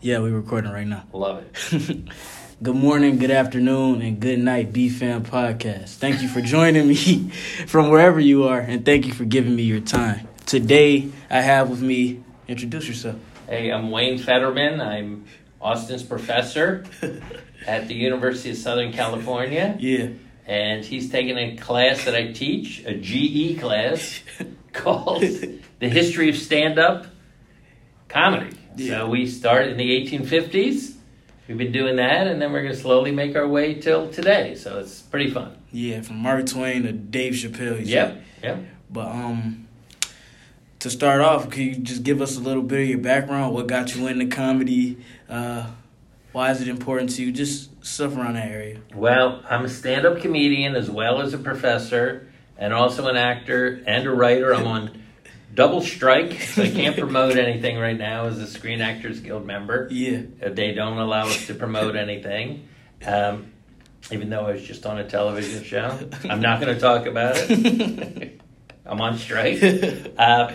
Yeah, we're recording right now. Love it. good morning, good afternoon, and good night, B Fam Podcast. Thank you for joining me from wherever you are, and thank you for giving me your time. Today, I have with me, introduce yourself. Hey, I'm Wayne Federman. I'm Austin's professor at the University of Southern California. Yeah. And he's taking a class that I teach, a GE class called The History of Stand Up Comedy. Yeah. So we started in the 1850s. We've been doing that, and then we're going to slowly make our way till today. So it's pretty fun. Yeah, from Mark Twain to Dave Chappelle. Yeah, Yep. Yep. But um, to start off, can you just give us a little bit of your background? What got you into comedy? Uh, why is it important to you? Just stuff around that area. Well, I'm a stand up comedian as well as a professor and also an actor and a writer. I'm on double strike, I can't promote anything right now as a Screen Actors Guild member. Yeah. They don't allow us to promote anything, um, even though I was just on a television show. I'm not going to talk about it. I'm on strike. Uh,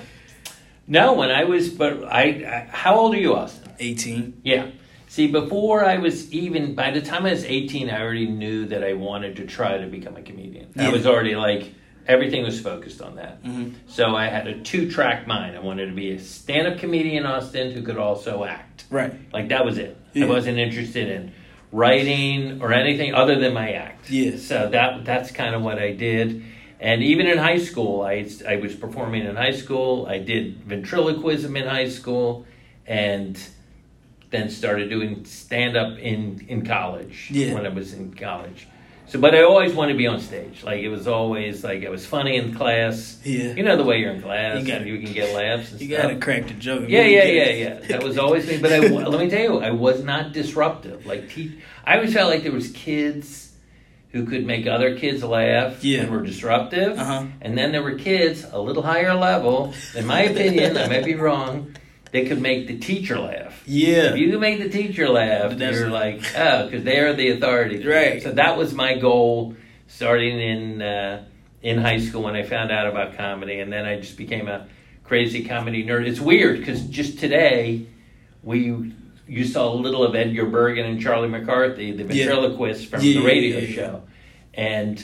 no, when I was, but I, I, how old are you, Austin? 18. Yeah. See, before I was even, by the time I was 18, I already knew that I wanted to try to become a comedian. I was already like, everything was focused on that. Mhm. So I had a two track mind. I wanted to be a stand up comedian, Austin, who could also act. Right. Like, that was it. Yeah. I wasn't interested in writing or anything other than my act. Yeah. So that that's kind of what I did. And even in high school, I, I was performing in high school. I did ventriloquism in high school and then started doing stand up in, in college Yeah. when I was in college. So, but I always wanted to be on stage. Like it was always like I was funny in class. Yeah. You know the way you're in class, You gotta- and you can get laughs. And You gotta crack the joke. Yeah, yeah, yeah, yeah. That was always me. But I, let me tell you, I was not disruptive. Like, te- I always felt like there was kids who could make other kids laugh Yeah. and were disruptive. Uh-huh. And then there were kids a little higher level, in my opinion, I might be wrong, they could make the teacher laugh. Yeah. If you can make the teacher laugh, That's- you're like, oh, because they are the authority. Right. So that was my goal starting in uh, in high school when I found out about comedy, and then I just became a crazy comedy nerd. It's weird because just today we you saw a little of Edgar Bergen and Charlie McCarthy, the Yeah. ventriloquist from Yeah, the radio yeah, yeah. show, and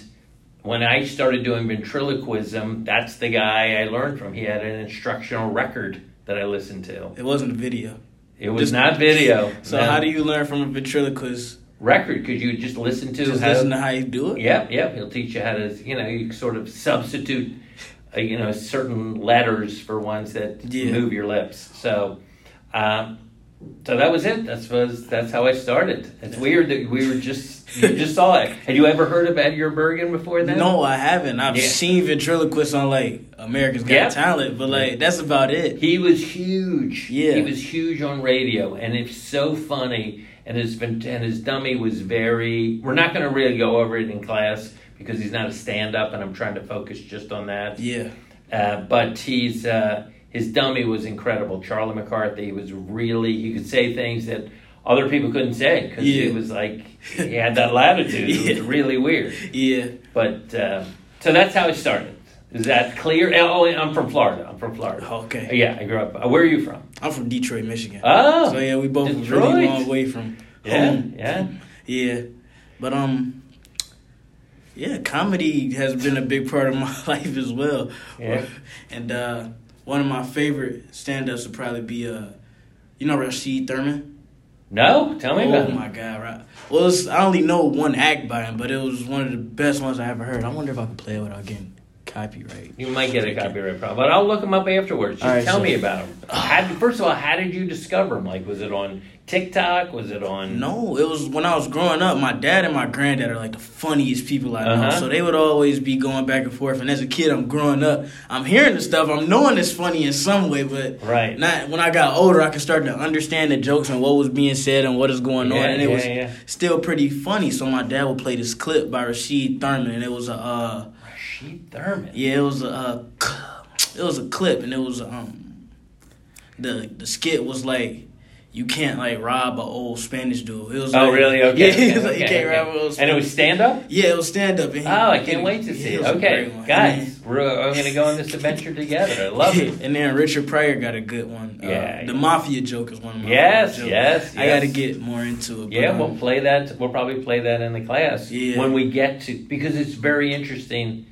when I started doing ventriloquism, that's the guy I learned from. He had an instructional record that I listened to. It wasn't a video. It was Just- not video. So no. how do you learn from a ventriloquist? record? Because you just listen to Just how listen to how you do it. Yep, yep. He'll teach you how to, you know, you sort of substitute, uh, you know, certain letters for ones that Yeah. move your lips. So, um, so that was it. That's was that's how I started. It's weird that we were just you just saw it. Had you ever heard of Edgar Bergen before then? No, I haven't. I've Yeah. seen ventriloquists on like America's Got Yeah. Talent, but like that's about it. He was huge. Yeah. he was huge on radio, and it's so funny. And his and his dummy was very. We're not going to really go over it in class because he's not a stand-up, and I'm trying to focus just on that. Yeah. Uh, but he's uh, his dummy was incredible. Charlie McCarthy was really he could say things that other people couldn't say because Yeah. it was like he had that latitude. It was really weird. Yeah. But uh, so that's how it started. Is that clear? Oh, I'm from Florida. I'm from Florida. Okay. Yeah, I grew up. uh, Where are you from? I'm from Detroit, Michigan. Oh, so yeah, we both Detroit. really long way from Yeah, home. yeah. Yeah. But um yeah, comedy has been a big part of my life as well. Yeah. And uh one of my favorite stand ups would probably be uh you know Rashid Thurman? No, tell me Oh about it. Oh my god, right. Well it's, I only know one act by him, but it was one of the best ones I ever heard. I wonder if I could play it without getting copyright. You might get a copyright problem, but I'll look him up afterwards. Just right, tell so- me about him. How, first of all, how did you discover him? Like, was it on TikTok? Was it on? No, it was when I was growing up. My dad and my granddad are like the funniest people I know, Uh-huh. so they would always be going back and forth. And as a kid, I'm growing up, I'm hearing the stuff, I'm knowing it's funny in some way, but Right. not when I got older, I could start to understand the jokes and what was being said and what is going on, and it yeah, was yeah. still pretty funny. So my dad would play this clip by Rashid Thurman, and it was a. Uh, Rashid Thurman. yeah, it was a uh, it was a clip, and it was um the the skit was like you can't like rob an old Spanish dude. It was Oh, like, really? Okay. Yeah, okay, was like, you okay, can't okay. rob an old And it was stand up? Yeah, it was stand up. Oh, I can't wait to see it. Okay, guys, we're, I'm going to go on this adventure together. I love it. And then Richard Pryor got a good one. Uh, Yeah. the Mafia joke is one of my Yes, favorite yes. I yes. got to get more into it. Yeah, but, we'll um, play that. We'll probably play that in the class Yeah. when we get to because it's very interesting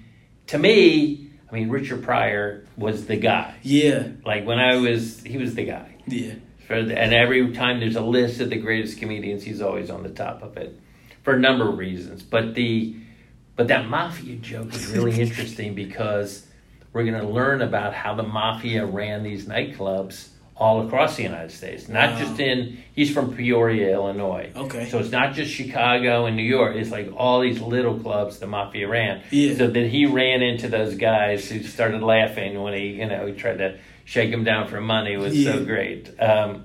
to me. I mean, Richard Pryor was the guy. yeah, Like when I was, he was the guy. yeah, For the, and every time there's a list of the greatest comedians, he's always on the top of it for a number of reasons. But the but that mafia joke is really interesting because we're going to learn about how the mafia ran these nightclubs all across the United States, not Wow. just in. He's from Peoria, Illinois. Okay. So it's not just Chicago and New York. It's like all these little clubs the mafia ran. Yeah. So that he ran into those guys who started laughing when he, you know, he tried to shake them down for money was Yeah. so great. Um,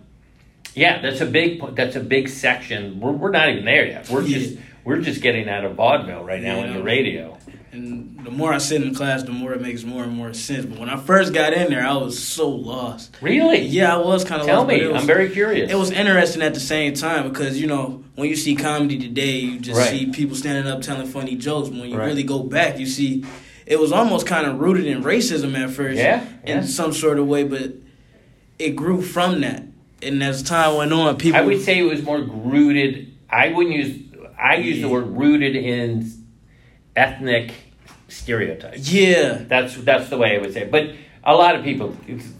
yeah, that's a big that's a big section. We're, we're not even there yet. We're Yeah. just we're just getting out of vaudeville right now Yeah. in the radio. And the more I sit in class, the more it makes more and more sense. But when I first got in there, I was so lost. Really? Yeah, I was kind of Tell lost. me, was, I'm very curious. It was interesting at the same time because you know when you see comedy today, you just Right. see people standing up telling funny jokes. When you Right. really go back, you see it was almost kind of rooted in racism at first, Yeah, in some sort of way. But it grew from that, and as time went on, people. I would say it was more rooted. I wouldn't use. I use the word rooted in ethnic stereotypes. yeah, That's that's the way I would say. it. But a lot of people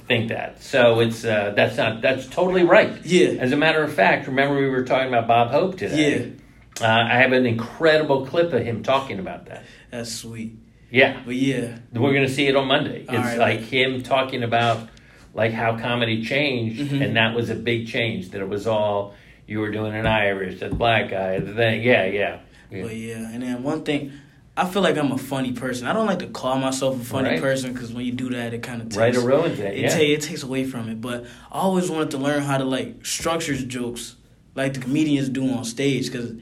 think that. So it's uh, that's not that's totally right. yeah, As a matter of fact, remember we were talking about Bob Hope today. Uh, I have an incredible clip of him talking about that. that's sweet. Yeah, But yeah, we're going to see it on Monday. It's All right. like him talking about like how comedy changed, Mhm. and that was a big change. That it was all you were doing an Irish, a black guy, the thing. Yeah, yeah. yeah. But yeah, and then one thing, I feel like I'm a funny person. I don't like to call myself a funny Right. person because when you do that, it kind of takes Right or ruins it. it, Yeah. ta- it takes away from it. But I always wanted to learn how to like structure jokes like the comedians do on stage because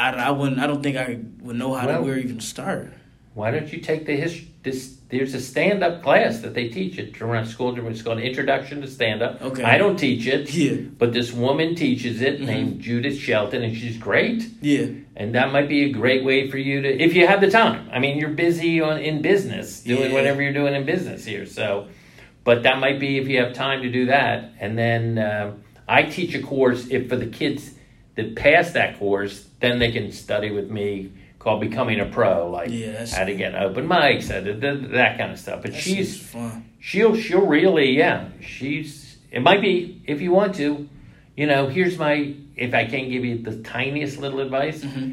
I, I wouldn't. I don't think I would know how Well- to where even start. Why don't you take the history? this? There's a stand up class that they teach at around school. It's called Introduction to Stand Up. Okay. I don't teach it, Yeah, but this woman teaches it Mhm. named Judith Shelton, and she's great. yeah, And that might be a great way for you to, if you have the time. I mean, you're busy on in business, doing Yeah. whatever you're doing in business here. So, but that might be if you have time to do that. And then um, I teach a course if for the kids that pass that course, then they can study with me called Becoming a Pro, like Yeah, how to get open mics, that, that kind of stuff. But she's fun. she'll she'll really yeah she's it might be if you want to you know here's my if i can give you the tiniest little advice hmm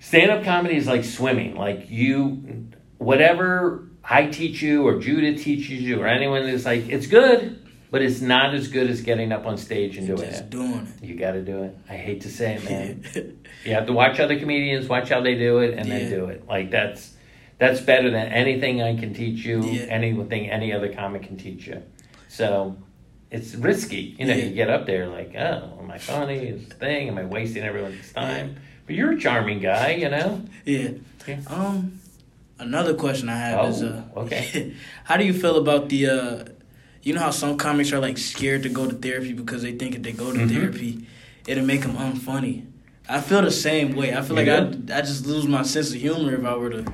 stand-up comedy is like swimming like you whatever i teach you or judith teaches you or anyone is like it's good but it's not as good as getting up on stage and doing Just it. doing you got to do it. I hate to say it man. You have to watch other comedians watch how they do it and then do it. Like that's that's better than anything i can teach you Yeah. anything any other comic can teach you. So it's risky. You know Yeah. you get up there like oh am i funny? Is thing? Am i wasting everyone's time? But you're a charming guy you know? Yeah. Yeah. Um, another question I have is, uh, Oh, okay. how do you feel about the, uh, you know how some comics are like scared to go to therapy because they think if they go to Mhm. therapy, it'll make them unfunny. I feel the same way. I feel You like I I just lose my sense of humor if I were to.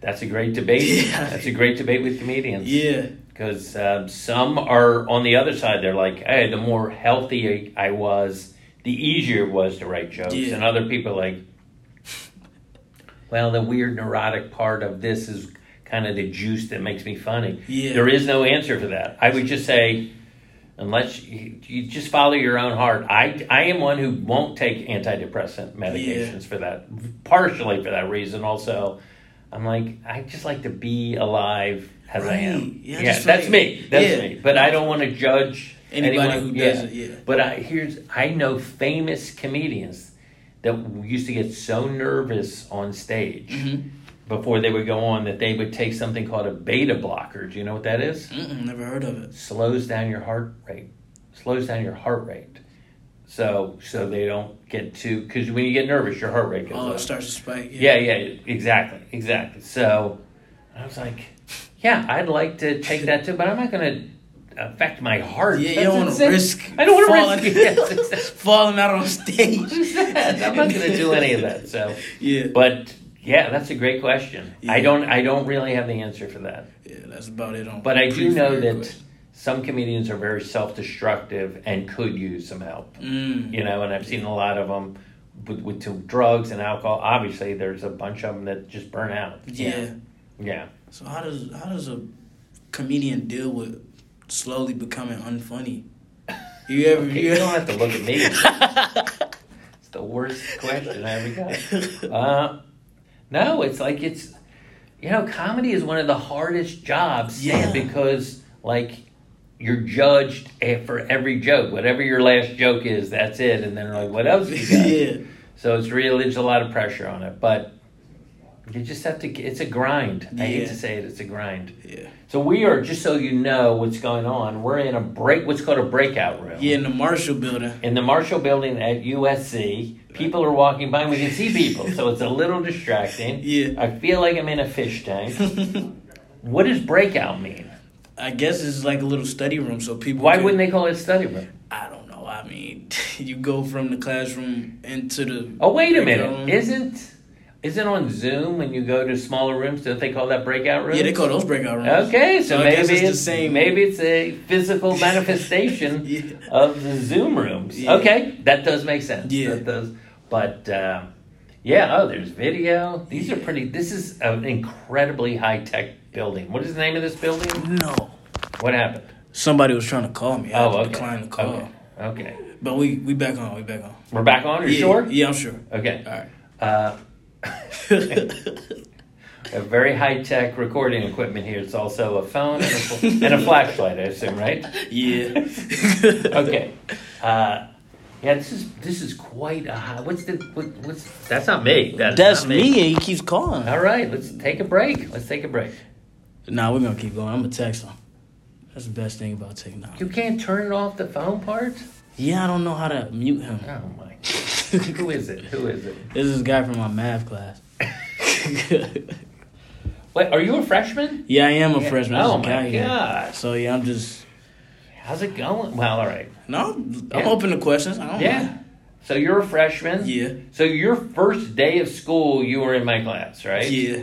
that's a great debate Yeah. that's a great debate with comedians Yeah, because um, some are on the other side. They're like, hey, the more healthy I was, the easier it was to write jokes. Yeah. And other people are like, well, the weird neurotic part of this is kind of the juice that makes me funny. Yeah. There is no answer for that. I would just say, unless you, you just follow your own heart. I, I am one who won't take antidepressant medications for that, partially for that reason. Also, I'm like, I just like to be alive as I am. Yeah, Yeah, that's like- me. That's yeah. me. But I don't want to judge Anybody anyone who yeah. does it, yeah. But I here's I know famous comedians that used to get so nervous on stage hmm before they would go on that they would take something called a beta blocker. Do you know what that is? Mm-mm, never heard of it. Slows down your heart rate. Slows down your heart rate. So so they don't get too because when you get nervous, your heart rate goes Oh, up. it starts to spike. Yeah, yeah, exactly, exactly. So I was like, yeah, I'd like to take that too, but I'm not going to affect my heart. Yeah, you don't want to risk. I don't want falling, to risk. Yes, exactly. falling out on stage. What is that? I'm not going to do any of that. So, Yeah, but yeah, that's a great question. I don't. I don't really have the answer for that. yeah, that's about it. On But I do know that question. some comedians are very self-destructive and could use some help. Mm. You know, and I've seen a lot of them with, with to drugs and alcohol. Obviously, there's a bunch of them that just burn out. Yeah. Yeah. So how does how does a comedian deal with slowly becoming unfunny? You ever Okay, you you don't have to look at me. it's the worst question I ever got. Uh, no, it's like it's you know, comedy is one of the hardest jobs. Yeah. Because like you're judged for every joke. Whatever your last joke is, that's it. And then they're like, what else you got? yeah. So it's really There's a lot of pressure on it, but you just have to. It's a grind. I hate to say it. It's a grind. Yeah. So we are just so you know what's going on. We're in a break. What's called a breakout room. Yeah, in the Marshall building. In the Marshall Building at USC, people are walking by. and We can see people, so it's a little distracting. Yeah. I feel like I'm in a fish tank. what does breakout mean? I guess it's like a little study room, so people. Why can- wouldn't they call it study room? I don't know. I mean, you go from the classroom into the. Oh wait a minute! room. Isn't isn't on Zoom when you go to smaller rooms? Don't they call that breakout room? Yeah, they call those breakout rooms. Okay, so, So maybe it's it's, the same- Maybe it's a physical manifestation Yeah. of the Zoom rooms. Yeah. Okay, that does make sense. Yeah. that does. But um, yeah, oh, there's video. These are pretty. This is an incredibly high tech building. What is the name of this building? No. What happened? Somebody was trying to call me. I Oh, okay. decline the call. Okay. Okay, But we we back on. We back on. we're back on. Are you yeah, sure? Yeah, I'm sure. Okay. All right. Uh, a very high tech recording equipment here. It's also a phone and a, fl- and a flashlight, I assume, right? yeah. Okay. Uh, yeah, this is this is quite a high. What's the what, what's that's not me. That's, me, and he keeps calling. All right, let's take a break. Let's take a break. Nah, we're gonna keep going. I'm gonna text him. That's the best thing about technology. You can't turn it off the phone part. Yeah, I don't know how to mute him. Oh my! Who is it? Who is it? This is this guy from my math class. Wait, are you a freshman? yeah, I am a Yeah. freshman. Oh There's a guy my here. god! So yeah, I'm just How's it going? Well, all right. no. I'm Yeah. open to questions. I don't Yeah. mind. So you're a freshman. Yeah. So your first day of school, you were in my class, right? Yeah.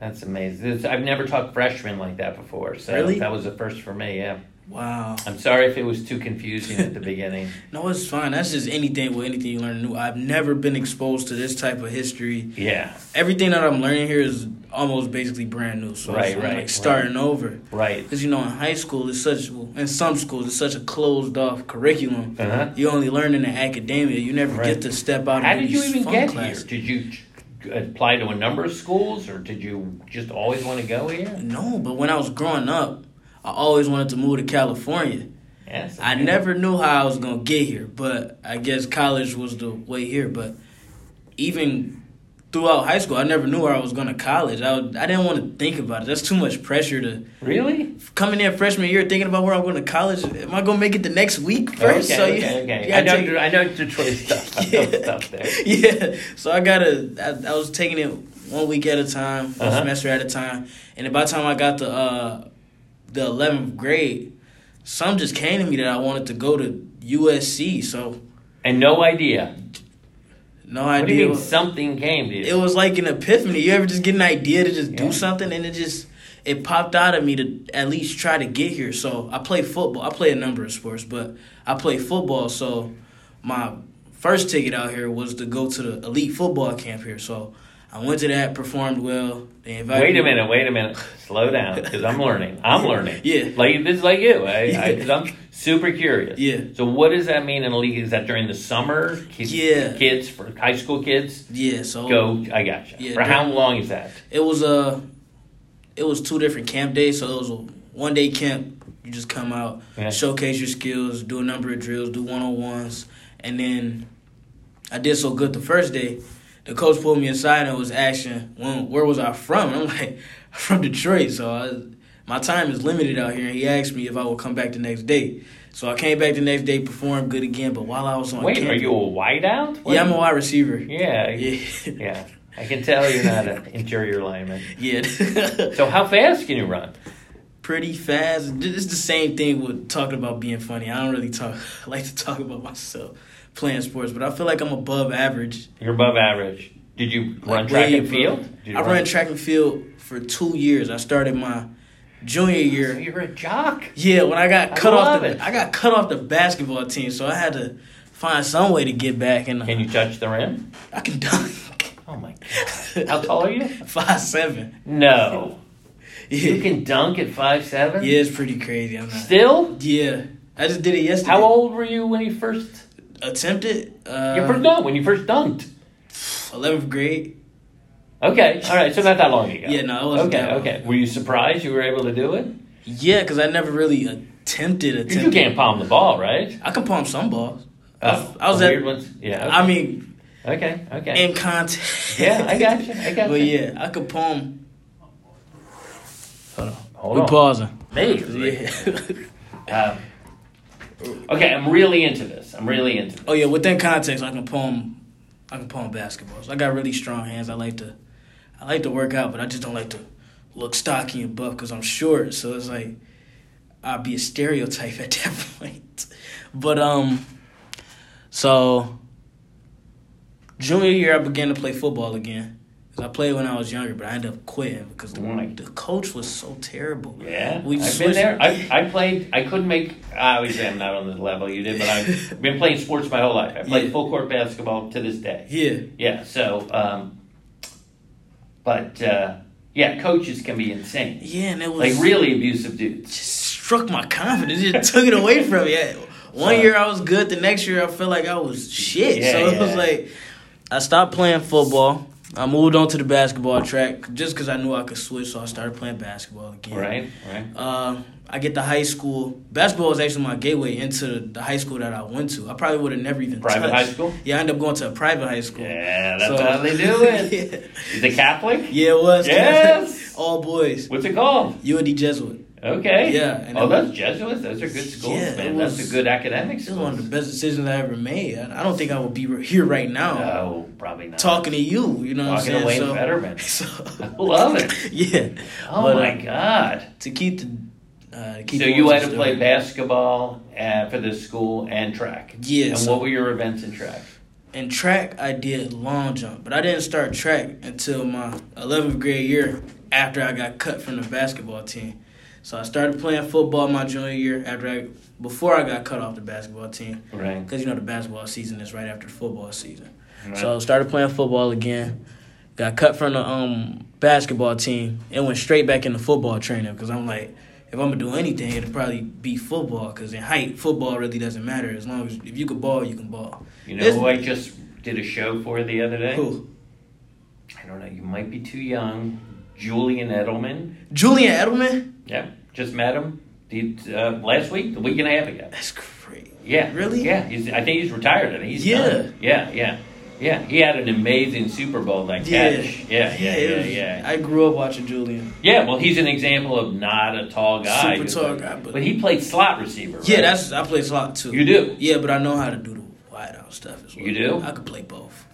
That's amazing. It's- I've never taught freshmen like that before, so Really? that was the first for me. Yeah. Wow. I'm sorry if it was too confusing at the beginning. No, it's fine. That's just anything with anything you learn new. I've never been exposed to this type of history. Yeah. Everything that I'm learning here is almost basically brand new. So Right, right, like starting over. Right. Because you know, in high school, it's such well, in some schools it's such a closed off curriculum. Uh huh. You only learn in the academia. You never Right. get to step out. How of did you even get classes. here? Did you apply to a number of schools, or did you just always want to go here? No, but when I was growing up, I always wanted to move to California. Yes. I never knew how I was gonna get here, but I guess college was the way here. But even throughout high school, I never knew where I was going to college. I, I didn't want to think about it. That's too much pressure to Really? coming in freshman year thinking about where I'm going to college. Am I going to make it the next week first? okay, so okay, okay. you I know, take- I know Detroit stuff. Yeah. stuff there. yeah. So I gotta. I, I was taking it one week at a time, Uh-huh. semester at a time, and by the time I got to uh, the eleventh grade, some just came to me that I wanted to go to USC. So And no idea. no What do idea. you mean something came to you? it was like an epiphany. You ever just get an idea to just Yeah. do something, and it just it popped out of me to at least try to get here. So I play football. I play a number of sports, but I play football. So my first ticket out here was to go to the elite football camp here. So I went to that, performed well. They invited Wait a me- minute, wait a minute. Slow down, because I'm learning. I'm learning. Yeah. Like this is like you. Eh? I, I, Yeah. 'cause I'm super curious. Yeah. So what does that mean in a league? Is that during the summer? Kids, Yeah. Kids for high school kids Yeah, so go. I gotcha. Yeah, for how long is that? it was a it was two different camp days. So it was a one day camp. You just come out, Yeah. showcase your skills, do a number of drills, do one on ones, and then I did so good the first day. The coach pulled me aside and was asking, "Where was I from?" And I'm like, "From Detroit." So I, my time is limited out here. And he asked me if I would come back the next day. So I came back the next day, performed good again. But while I was on Wait, camp, are you a wideout? What- yeah, I'm a wide receiver. Yeah. Yeah, Yeah. I can tell you're not an interior lineman. yeah. So how fast can you run? pretty fast. It's the same thing with talking about being funny. I don't really talk. I like to talk about myself playing sports, but I feel like I'm above average. You're above average. Did you run Like, track and field? I ran track and field for two years. I started my junior So year. you're a jock. Yeah, when I got I cut off the it. I got cut off the basketball team, so I had to find some way to get back. And uh, Can you touch the rim? I can dunk. Oh my god. How tall are you? Five seven. No. You can dunk at five seven? yeah, it's pretty crazy. I'm not. Still? Yeah, I just did it yesterday. How old were you when you first Attempted. Uh, you first no, when you first dunked? Eleventh grade. Okay. All right, so not that long ago. Yeah, no, it wasn't Okay, that long. okay. Were you surprised you were able to do it? Yeah, because I never really attempted. 'Cause Attempted. You can't palm the ball, right? I can palm some balls. Oh, I was the at- weird ones. Yeah. I mean, Okay. Okay. in context. Yeah, I got you. I got But you. yeah, I could palm. Hold on. Hold we on. pausing. Maybe. Yeah. Um, okay, I'm really into this. I'm really into this. oh yeah, within context, I can palm. I can palm basketballs. I got really strong hands. I like to, I like to work out, but I just don't like to look stocky and buff because I'm short. So it's like I'd be a stereotype at that point. But um, so junior year I began to play football again. 'Cause I played when I was younger, but I ended up quitting because the, Right. the coach was so terrible. Yeah, We I've been there. I, I played. I couldn't make. Obviously, I'm not on the level you did, but I've been playing sports my whole life. I played Yeah. full court basketball to this day. Yeah, Yeah. So, um, but uh, yeah, coaches can be insane. yeah, and it was Like really abusive dudes. just struck my confidence. It just took it away from me. Yeah. One So- year I was good. The next year I felt like I was shit. Yeah, so it was like I stopped playing football. I moved on to the basketball track just because I knew I could switch. So I started playing basketball again. Right. Right. Uh, I get to high school. Basketball was actually my gateway into the high school that I went to. I probably would have never even Private touched. high school. Yeah, I ended up going to a private high school. Yeah, that's So- how they do it. yeah. Is it Catholic? Yeah, it was. Yes. All boys. What's it called? U of D Jesuit. Okay. Yeah, and oh, it that's Jesuits. Those are good schools, Yeah, man. was- that's a good academic This is one of the best decisions I ever made. I I don't think I would be re- here right now No, probably not. talking to you. You know Talking what to I'm Wayne saying? Federman. So, I love it. yeah. Oh But, my uh, God. To keep the. Uh, keep So you had to play basketball uh, for this school and track. Yeah. And so what were your events in track? in track, I did long jump, but I didn't start track until my 11th grade year after I got cut from the basketball team. So I started playing football my junior year after I before I got cut off the basketball team Right. because you know the basketball season is right after the football season. right. So I started playing football again. Got cut from the um, basketball team and went straight back into football training because I'm like, if I'm gonna do anything, it'll probably be football because in height, football really doesn't matter as long as if you can ball, you can ball. you know who I just did a show for the other day? Who? I don't know. You might be too young. Julian Edelman. Julian Edelman? Yeah, just met him the, uh, last week, the week and a half ago. That's great. Yeah, Really? Yeah, he's, I think he's retired. I think he's Yeah. done. Yeah, yeah, yeah. He had an amazing Super Bowl like Yeah. catch. Yeah, yeah, yeah, was- yeah. I grew up watching Julian. Yeah, well, he's an example of not a tall guy. Super tall like- guy, but- but he played slot receiver. Right? Yeah, that's I play slot too. you do Yeah, but I know how to do the wide out stuff as well. You do? I could play both.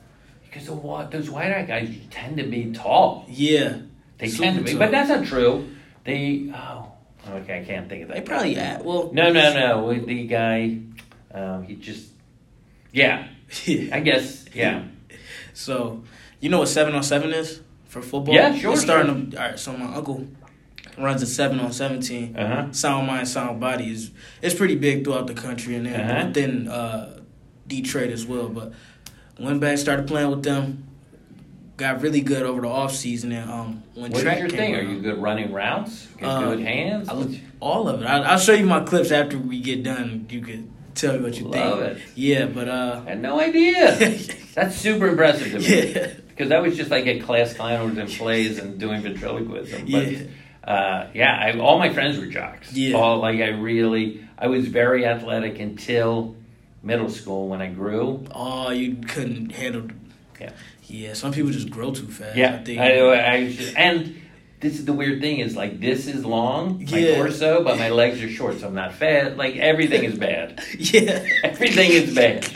because the those eye guys tend to be tall. Yeah. They Super tend to be, but that's not true. They oh, okay, I can't think of that. They probably at well. No, no, no. with The guy, um, he just yeah. I guess yeah. So, you know what seven on seven is for football? Yeah, sure, It's starting to, all right, so my uncle runs a seven on seventeen. Uh huh. Sound mind, sound body is it's pretty big throughout the country and then Uh-huh. within uh, Detroit as well. But went back, started playing with them, got really good over the off season and um when What is track your thing? Are you good running routes? Uh, good hands? I look, all of it. I, I'll show you my clips after we get done. You could tell me what you Love think. it. Yeah, but uh, I had no idea. That's super impressive to me. yeah, Because I was just like at class clowns and plays and doing ventriloquism. But yeah, uh, yeah, I, all my friends were jocks. Yeah. All like I really, I was very athletic until middle school when I grew. oh, you couldn't handle. Yeah. Yeah. Some people just grow too fast. Yeah, I think. I, I, and this is the weird thing is like this is long, my torso, but my legs are short, so I'm not fat. Like everything is bad. yeah, Everything is bad.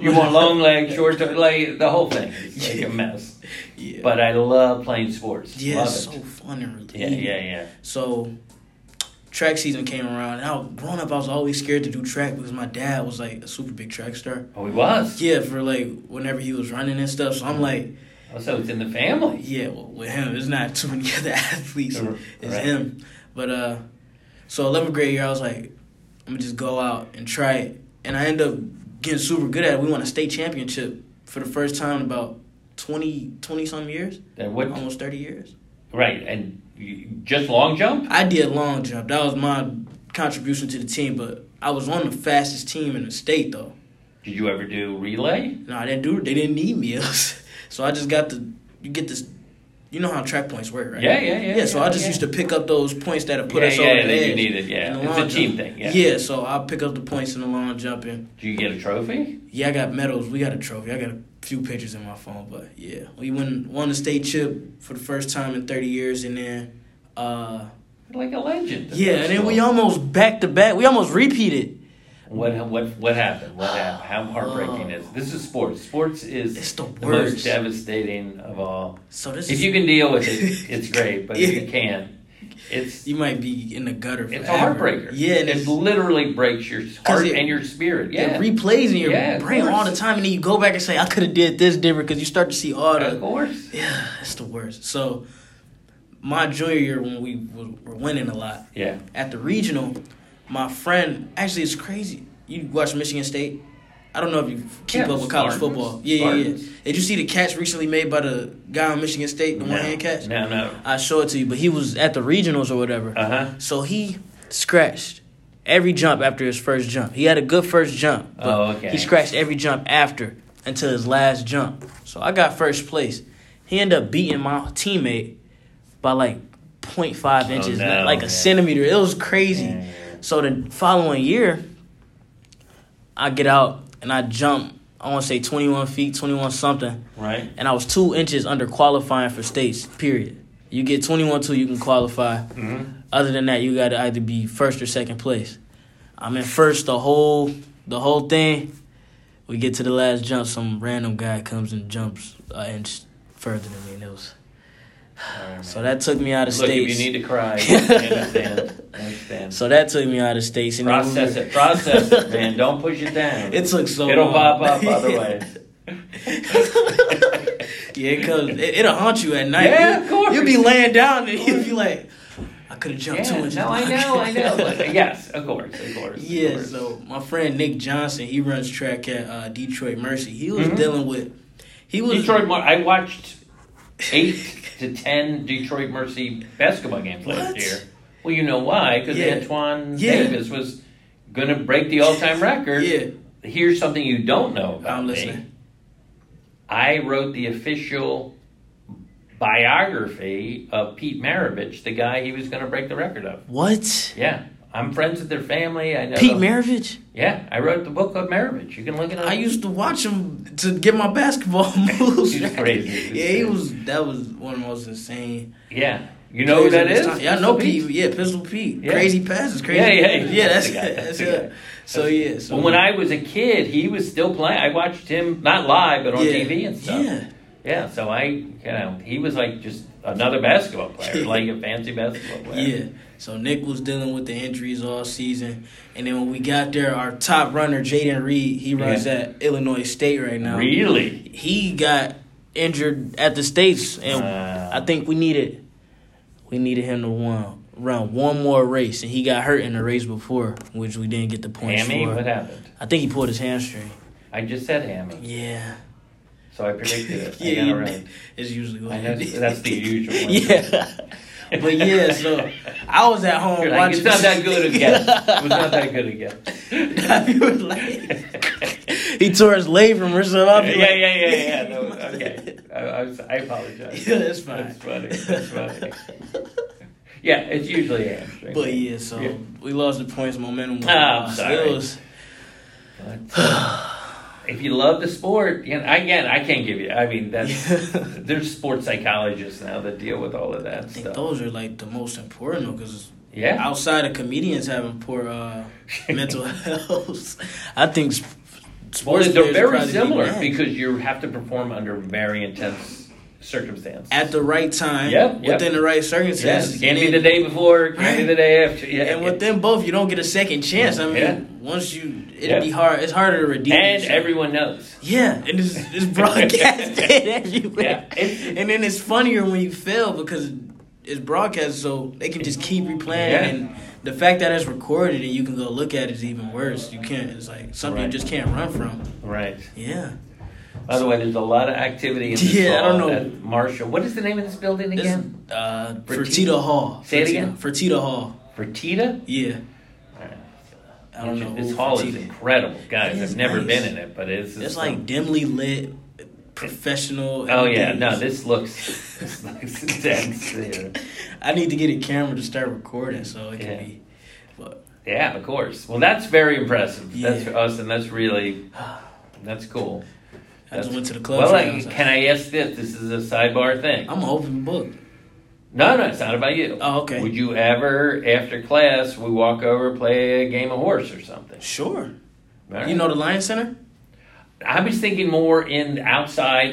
You want long legs, short, like the whole thing is like a mess. Yeah, But I love playing sports. yeah, love it's it. so fun and Yeah, yeah, yeah. So, track season came around, and I was growing up. I was always scared to do track because my dad was like a super big track star. Oh, he was. Yeah, for like whenever he was running and stuff. So I'm like, Oh, so it's in the family. yeah, well, with him, there's not too many other athletes. Right. It's him. But uh, so 11th grade year, I was like, I'm gonna just go out and try it, and I end up getting super good at it. We won a state championship for the first time in about 20, 20 some years, And what? almost 30 years. Right, and you, just long jump. I did long jump. That was my contribution to the team, but I was on the fastest team in the state though. Did you ever do relay? No, I didn't do. They didn't need me, so I just got the. You get this. You know how track points work, right? Yeah, yeah, yeah, Yeah, so I just yeah. used to pick up those points that have put yeah, us yeah, over the you needed. Yeah, it's long a team jump. thing. Yeah. Yeah, so I'll pick up the points in the long jumping. Do you get a trophy? Yeah, I got medals. We got a trophy. I got a few pictures in my phone, but yeah, we won won the state chip for the first time in thirty years, and then uh Like a legend. yeah, and then we almost back to back. We almost repeated. What what what happened? What happened? How heartbreaking is this? Is sports? Sports is It's the the most worst. devastating of all. So this If is, you can deal with it, it's great. But if you can't, it's you might be in the gutter. it's a heartbreaker. Yeah, and it it's, literally breaks your heart it- and your spirit. it Yeah, replays in your Yeah, brain all the time, and then you go back and say, "I could have did this different," because you start to see all of the course. yeah, it's the worst. So my junior year when we were winning a lot Yeah. at the regional, my friend actually it's crazy. You watch Michigan State. I don't know if you keep Yeah, up with college Spartans. football. Yeah, yeah, yeah. Did you see the catch recently made by the guy on Michigan State, the no, one hand catch? No, no. I show it to you, but he was at the regionals or whatever. Uh huh. So he scratched every jump after his first jump. He had a good first jump, but Oh, okay. he scratched every jump after until his last jump. So I got first place. He ended up beating my teammate by like 0.5 inches, Oh, no, like a centimeter. It was crazy. Yeah. So the following year, I get out and I jump. I want to say 21 feet, 21 something, Right. and I was two inches under qualifying for states. Period. You get 21 two, you can qualify. hmm Other than that, you got to either be first or second place. I'm in first the whole the whole thing. We get to the last jump, some random guy comes and jumps an inch further than me, and it was so that took me out of Look, states. if you need to cry, I understand. I understand. so that took me out of states. And then we process were- it. Process it, man. Don't push it down. It took so It'll long. pop up other ways. yeah, cause it, it'll haunt you at night. Yeah, of course. You'll be laying down and you'll be like, I could have jumped two Yeah, inches. no, I know, I know. But yes, of course, of course. of Yeah, course. so my friend Nick Johnson, he runs track at uh, Detroit Mercy. He was Mhm. dealing with, he was Detroit. I watched eight to ten Detroit Mercy basketball games last What? year. Well, you know why? Because Yeah. Antoine Yeah. Davis was going to break the all-time record. Yeah, Here's something you don't know about I'm me. I wrote the official biography of Pete Maravich, the guy he was going to break the record of. What? Yeah, I'm friends with their family. I know Pete. Maravich? Yeah, I wrote the book of Maravich. You can look it up. I used to watch him to get my basketball moves. He's crazy. Yeah, he was. That was one of the most insane. Yeah, you know who that is? of his time. Yeah, I know Pete. Yeah, Pistol Pete. Yeah. Crazy passes. Crazy. Yeah, yeah, yeah. yeah. That's That's that's That's it. So yeah. So But when I was a kid, he was still playing. I watched him not live, but on yeah, TV and stuff. Yeah. Yeah, so I, you know, he was like just another basketball player, like a fancy basketball player. Yeah. So Nick was dealing with the injuries all season, and then when we got there, our top runner Jaden Reed, he runs Yeah. at Illinois State right now. Really? He got injured at the states, and Wow. I think we needed we needed him to run run one more race, and he got hurt in the race before, which we didn't get the points Hammy? for. What happened? I think he pulled his hamstring. I just said hammy, Yeah. So I predicted it. Yeah, I got it right. it's usually what I it know, is. that's the usual one. yeah. But yeah, so I was at home like, watching. it's not that good again. It was not that good again. Like- he tore his labrum or something. Yeah, yeah, yeah, yeah, yeah. No, okay. I, I, was, I apologize. Yeah, that's fine. That's funny. That's funny. Yeah, it's usually hamstring. But yeah, so Yeah. we lost the points momentum. Ah, I'm sorry. It was if you love the sport, you know, again, I can't give you. I mean, that's there's sports psychologists now that deal with all of that I think stuff. those are like the most important because Yeah, outside of comedians having poor uh, mental health, I think sp- well, sports they're very similar because you have to perform under very intense circumstance. at the right time, Yep, yep. within the right Yes, circumstances. can't And be the day before, can't be the day after. Yeah, And within both, you don't get a second chance. I mean, Yeah. once you, it'd Yeah. be hard. It's harder to redeem. and yourself. everyone knows. Yeah, and it's, it's broadcasted everywhere. Yeah, it's- and then it's funnier when you fail because it's broadcast, so they can just keep replaying. Yeah. And the fact that it's recorded and you can go look at it is even worse. You can't. It's like something Right. you just can't run from. Right. Yeah. By the way, there's a lot of activity in this Yeah, I don't know. at Marshall. What is the name of this building This, again? uh, Fertitta- Fertitta Hall. Say it again? Fertitta Hall. Fertitta? Yeah. I don't know. This who hall is incredible, guys. It's I've never nice. been in it, but it's It's some- like dimly lit, professional. Oh yeah, everything. no, this looks this looks intense. Yeah. I need to get a camera to start recording so it can Yeah. be. But yeah, of course. Well, that's very impressive. That's Yeah. for us, and that's really that's cool. I just went to the club. Well, like, can I ask this? This is a sidebar thing. I'm an open book. No, no, it's not about you. Oh, okay. Would you ever, after class, we walk over play a game of horse or something? Sure. Right. You know the Lyon Center? I was thinking more in outside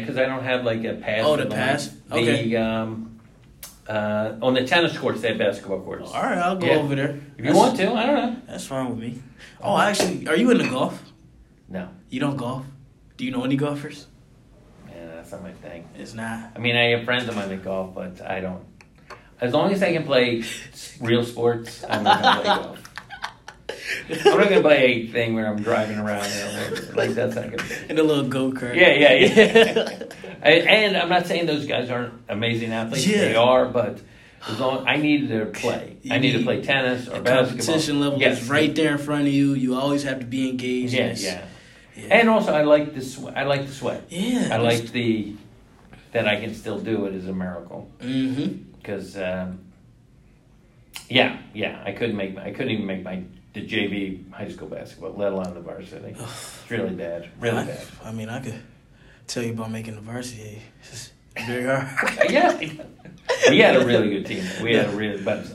because I don't have like a pass. Oh, the the pass? The, Okay. um, uh, on the tennis courts, they have basketball courts. All right, I'll go Yeah. over there. If you That's- want to, I don't know. That's fine with me. Oh, actually, are you into golf? No, You don't golf? Do you know any golfers? man, that's not my thing. It's not. I mean, I have friends of mine that golf, but I don't. As long as I can play real sports, I'm not gonna play golf. I'm not gonna play a thing where I'm driving around. Like that's not gonna. Be. In a little go kart. Yeah, yeah, yeah. I- and I'm not saying those guys aren't amazing athletes. Yeah. They are, but as long I need to play. You I need to play tennis or the basketball. competition level Yes. is right there in front of you. You always have to be engaged. Yeah, yeah. Yeah. And also, I like the swe- I like the sweat. Yeah. I like the that I can still do it is a miracle Mm-hmm. because um, yeah, yeah. I couldn't make my, I couldn't even make my the JV high school basketball, let alone the varsity. It's really bad, really I, bad. I mean, I could tell you about making the varsity. It's very hard. yeah, we had a really good team. We had a really, but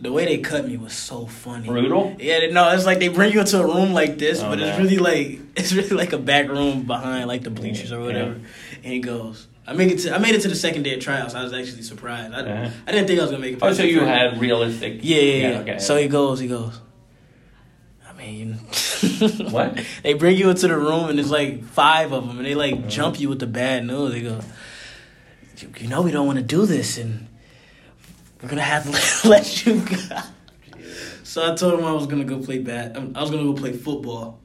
The way they cut me was so funny. brutal. Yeah, no, it's like they bring you into a room like this, Oh, but it's no. really like it's really like a back room behind like the bleachers or whatever. And he goes, I make it to I made it to the second day of tryouts. I was actually surprised. I, Uh-huh. I didn't think I was gonna make it. Oh, so you had realistic? Yeah, yeah, yeah. okay. So he goes, he goes. I mean, What? They bring you into the room and there's like five of them, and they like Uh-huh. jump you with the bad news. They go, "You- you know, we don't want to do this, and we're gonna have to let you go. So I told him I was gonna go play bat. I was gonna go play football,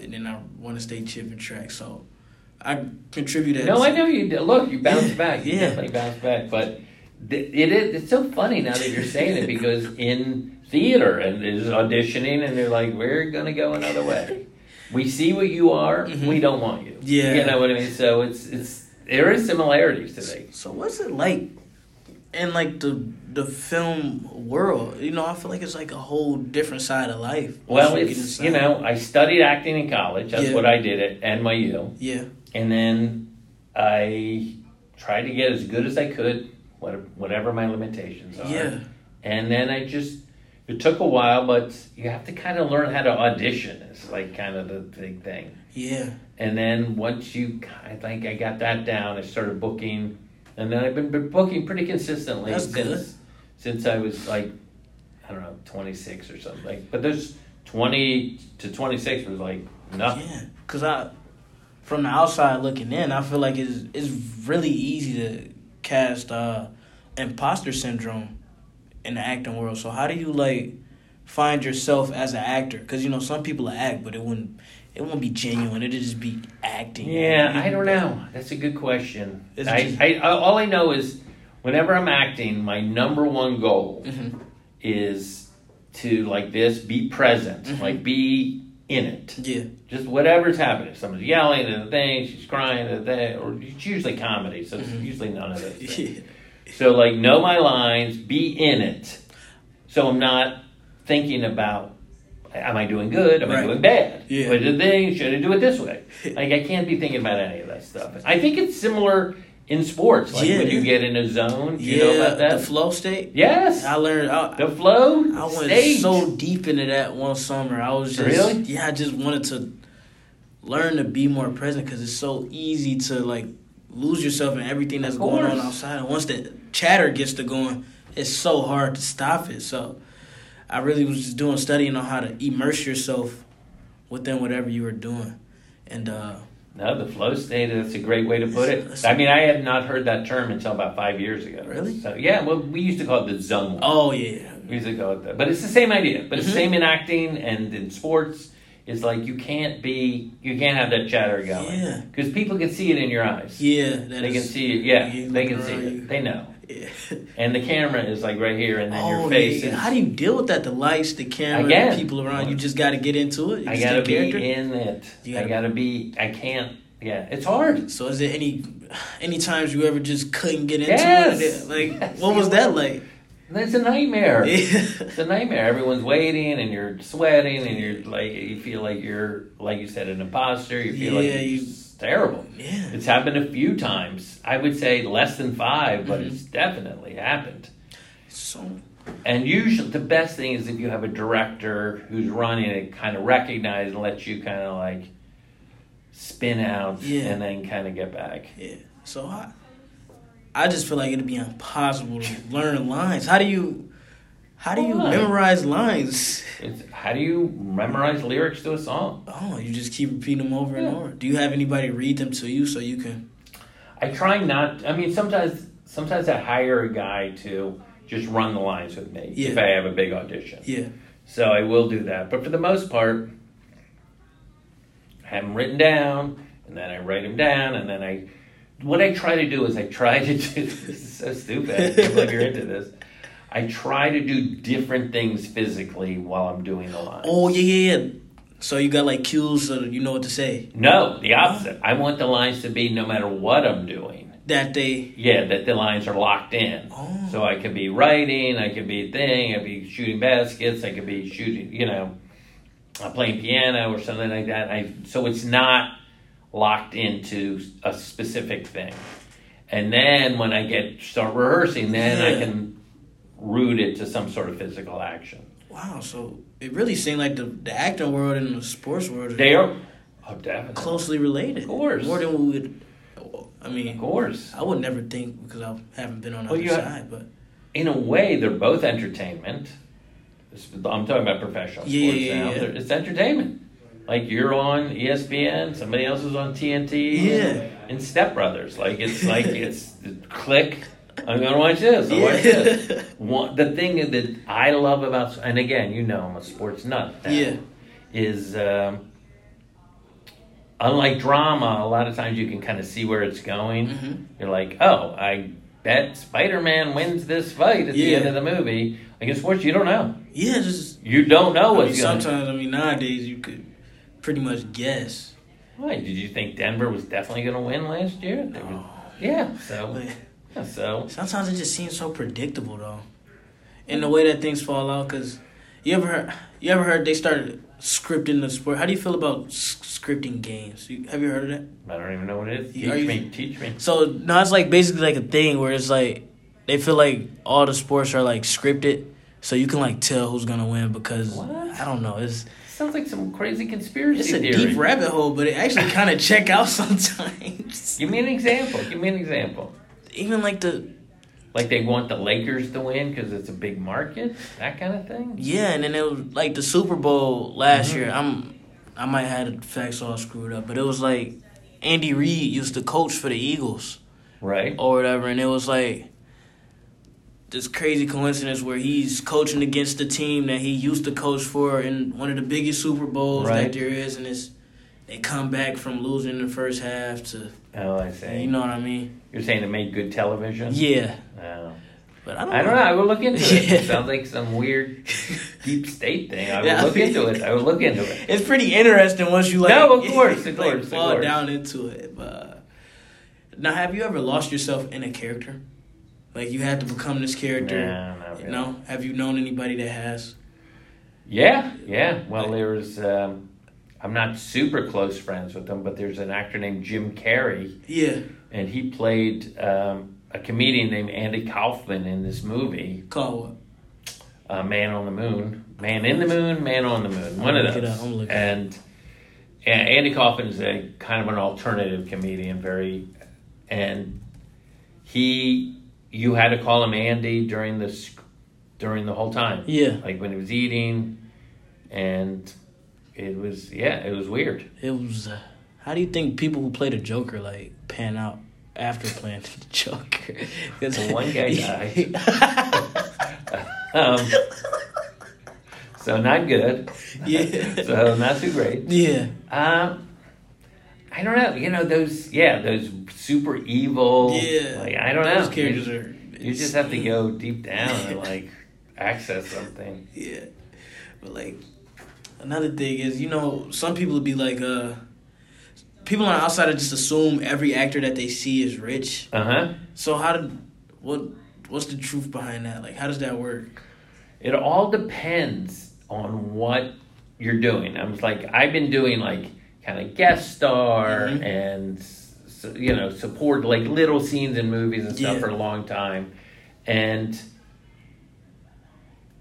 and then I won a state chip in track. So I contributed. No, I know you did. Look, you bounced back. You Yeah. definitely bounced back. But it is. It's so funny now that you're saying it because in theater and is auditioning and they're like, we're gonna go another way. We see what you are. Mhm. We don't want you. Yeah. You know what I mean? So it's it's there is similarities today. So what's it like in like the the film world? You know, I feel like it's like a whole different side of life. Well, once it's you know I studied acting in college. That's Yeah. what I did at NYU. Yeah. and then I tried to get as good as I could, whatever my limitations are. Yeah. And then I just, it took a while, but you have to kind of learn how to audition. It's like kind of the big thing. Yeah. And then once you, I think I got that down, I started booking, and then I've been been booking pretty consistently That's since good. since I was like, I don't know, twenty six or something. Like, but there's twenty to twenty six was like nothing. Yeah. Cause I, from the outside looking in, I feel like it's it's really easy to cast uh, imposter syndrome in the acting world. So how do you like find yourself as an actor? Cause you know some people act, but it wouldn't it won't be genuine. It'll just be acting. Yeah, I don't know. That's a good question. I, just- I, I, all I know is whenever I'm acting, my number one goal Mhm. is to like this be present, Mhm. like be in it. Yeah. Just whatever's happening. If someone's yelling at the thing, she's crying at the thing, or it's usually comedy, so it's Mhm. usually none of it. Yeah. So like know my lines, be in it. So I'm not thinking about am I doing good? Am I doing bad? Yeah. What did they? Should I do it this way? Like I can't be thinking about any of that stuff. I think it's similar in sports. Like Yeah. when you get in a zone, do you know about that? The flow state. yes. I learned. I, the flow I went stage. so deep into that one summer. I was just Really? yeah. I just wanted to learn to be more present because it's so easy to like lose yourself in everything that's going on outside. And once the chatter gets to going, it's so hard to stop it. So I really was just doing studying on how to immerse yourself within whatever you were doing. And uh No, the flow state, that's a great way to put it. I mean, I had not heard that term until about five years ago. Really? So, yeah, well, we used to call it the zone. oh yeah. We used to call it that. But it's the same idea. But it's the Mhm. same in acting and in sports. It's like you can't be, you can't have that chatter going. Yeah. Because people can see it in your eyes. Yeah, They can see it. Yeah, they can see it. They know. And the camera is like right here, and then oh, your face yeah. is. How do you deal with that? The lights, the camera, the people around. You just got to get into it. You I gotta be character. in it. You I gotta- gotta be. I can't. Yeah, it's hard. So is there any any times you ever just couldn't get into Yes. it? Like Yes. what was that like? It's a nightmare. Yeah. It's a nightmare. Everyone's waiting, and you're sweating, and you're like, you feel like you're, like you said, an imposter. You feel like Yeah, it's you- terrible. Yeah. It's happened a few times. I would say less than five, but Mhm. it's definitely happened. So And usually, the best thing is if you have a director who's running it, kind of recognize and let you kind of like spin out Yeah. and then kind of get back. yeah. So I I just feel like it'd be impossible to learn lines. How do you how do you memorize lines? It's, how do you memorize lyrics to a song? Oh, you just keep repeating them over and over. Do you have anybody read them to you so you can? I try not. I mean, sometimes sometimes I hire a guy to just run the lines with me if I have a big audition. Yeah. So I will do that. But for the most part, I have them written down, and then I write them down, and then I. What I try to do is I try to do. This is so stupid. I can't believe you're into this. I try to do different things physically while I'm doing the lines. Oh yeah yeah yeah. So you got like cues so that you know what to say. No, the opposite. I want the lines to be no matter what I'm doing. That they Yeah, that the lines are locked in. Oh. So I could be writing, I could be thing, I could be shooting baskets, I could be shooting, you know, uh, playing piano or something like that. I so it's not locked into a specific thing. And then when I get start rehearsing, then I can root it to some sort of physical action. Wow. So it really seemed like the the acting world and the sports world. They are oh definitely. closely related. Of course. More than we would. I mean, Of course. I would never think because I haven't been on the Well, other you have- side, but in a way, they're both entertainment. I'm talking about professional sports Yeah, yeah, now. yeah. It's entertainment. Like you're on ESPN, somebody else is on TNT. Yeah. And Step Brothers, like it's like it's click. I'm gonna watch this. I'll watch this. One, the thing that I love about, and again, you know, I'm a sports nut. now, Yeah. Is um, unlike drama, a lot of times you can kind of see where it's going. Mhm. You're like, oh, I bet Spider Man wins this fight at the end of the movie. Like in sports, you don't know. yeah, just You don't know I mean, what's going. to sometimes I mean nowadays you could pretty much guess. Why did you think Denver was definitely going to win last year? Were- yeah. So yeah, so sometimes it just seems so predictable though, in the way that things fall out. Cause you ever heard, you ever heard they started scripting the sport? How do you feel about scripting games? You, have you heard of that? I don't even know what it is. You- Teach are you- me. Teach me. So now it's like basically like a thing where it's like they feel like all the sports are like scripted, so you can like tell who's gonna win because What? I don't know. It's Sounds like some crazy conspiracy it's a theory. deep rabbit hole, but it actually kind of check out sometimes. Give me an example. Give me an example. Even like the Like they want the Lakers to win because it's a big market, that kind of thing. yeah, and then it was like the Super Bowl last Mhm. year. I'm I might have the facts all screwed up, but it was like Andy Reid used to coach for the Eagles. Right. or whatever, and it was like this crazy coincidence where he's coaching against the team that he used to coach for in one of the biggest Super Bowls Right. that there is, and it's they come back from losing the first half to Oh, I see. you know what I mean? You're saying it made good television? Yeah, Oh. but I don't. I don't know. I will look into it. Yeah. It sounds like some weird deep state thing. I will Yeah. look into it. I will look into it. It's pretty interesting once you like. No, of course, of like, course, of fall course. down into it. But now, have you ever lost yourself in a character? Like you had to become this character. No, not really. No, have you known anybody that has? Yeah, yeah. Well, there's. Um, I'm not super close friends with them, but there's an actor named Jim Carrey, Yeah, and he played um, a comedian named Andy Kaufman in this movie, call what? uh, Man on the Moon, Man in the Moon, Man on the Moon, one of gonna look it those. up, I'm gonna look it and, and Andy Kaufman is a kind of an alternative comedian, very and he, you had to call him Andy during this, during the whole time. Yeah. Like when he was eating, and it was yeah, it was weird. It was. Uh, how do you think people who play the Joker like pan out after playing the Joker? 'Cause- So one guy died. Um, so not good. Yeah. so not too great. yeah. Um, I don't know. You know those yeah those super evil. Yeah. Like I don't Those know. characters you, are. you just have to go deep down and like access something. Yeah. But like another thing is, you know, some people would be like, uh people on the outside just assume every actor that they see is rich. Uh huh. So how did what what's the truth behind that? Like how does that work? It all depends on what you're doing. I'm like I've been doing like kind of guest star Mhm. and you know support like little scenes in movies and stuff Yeah. for a long time, and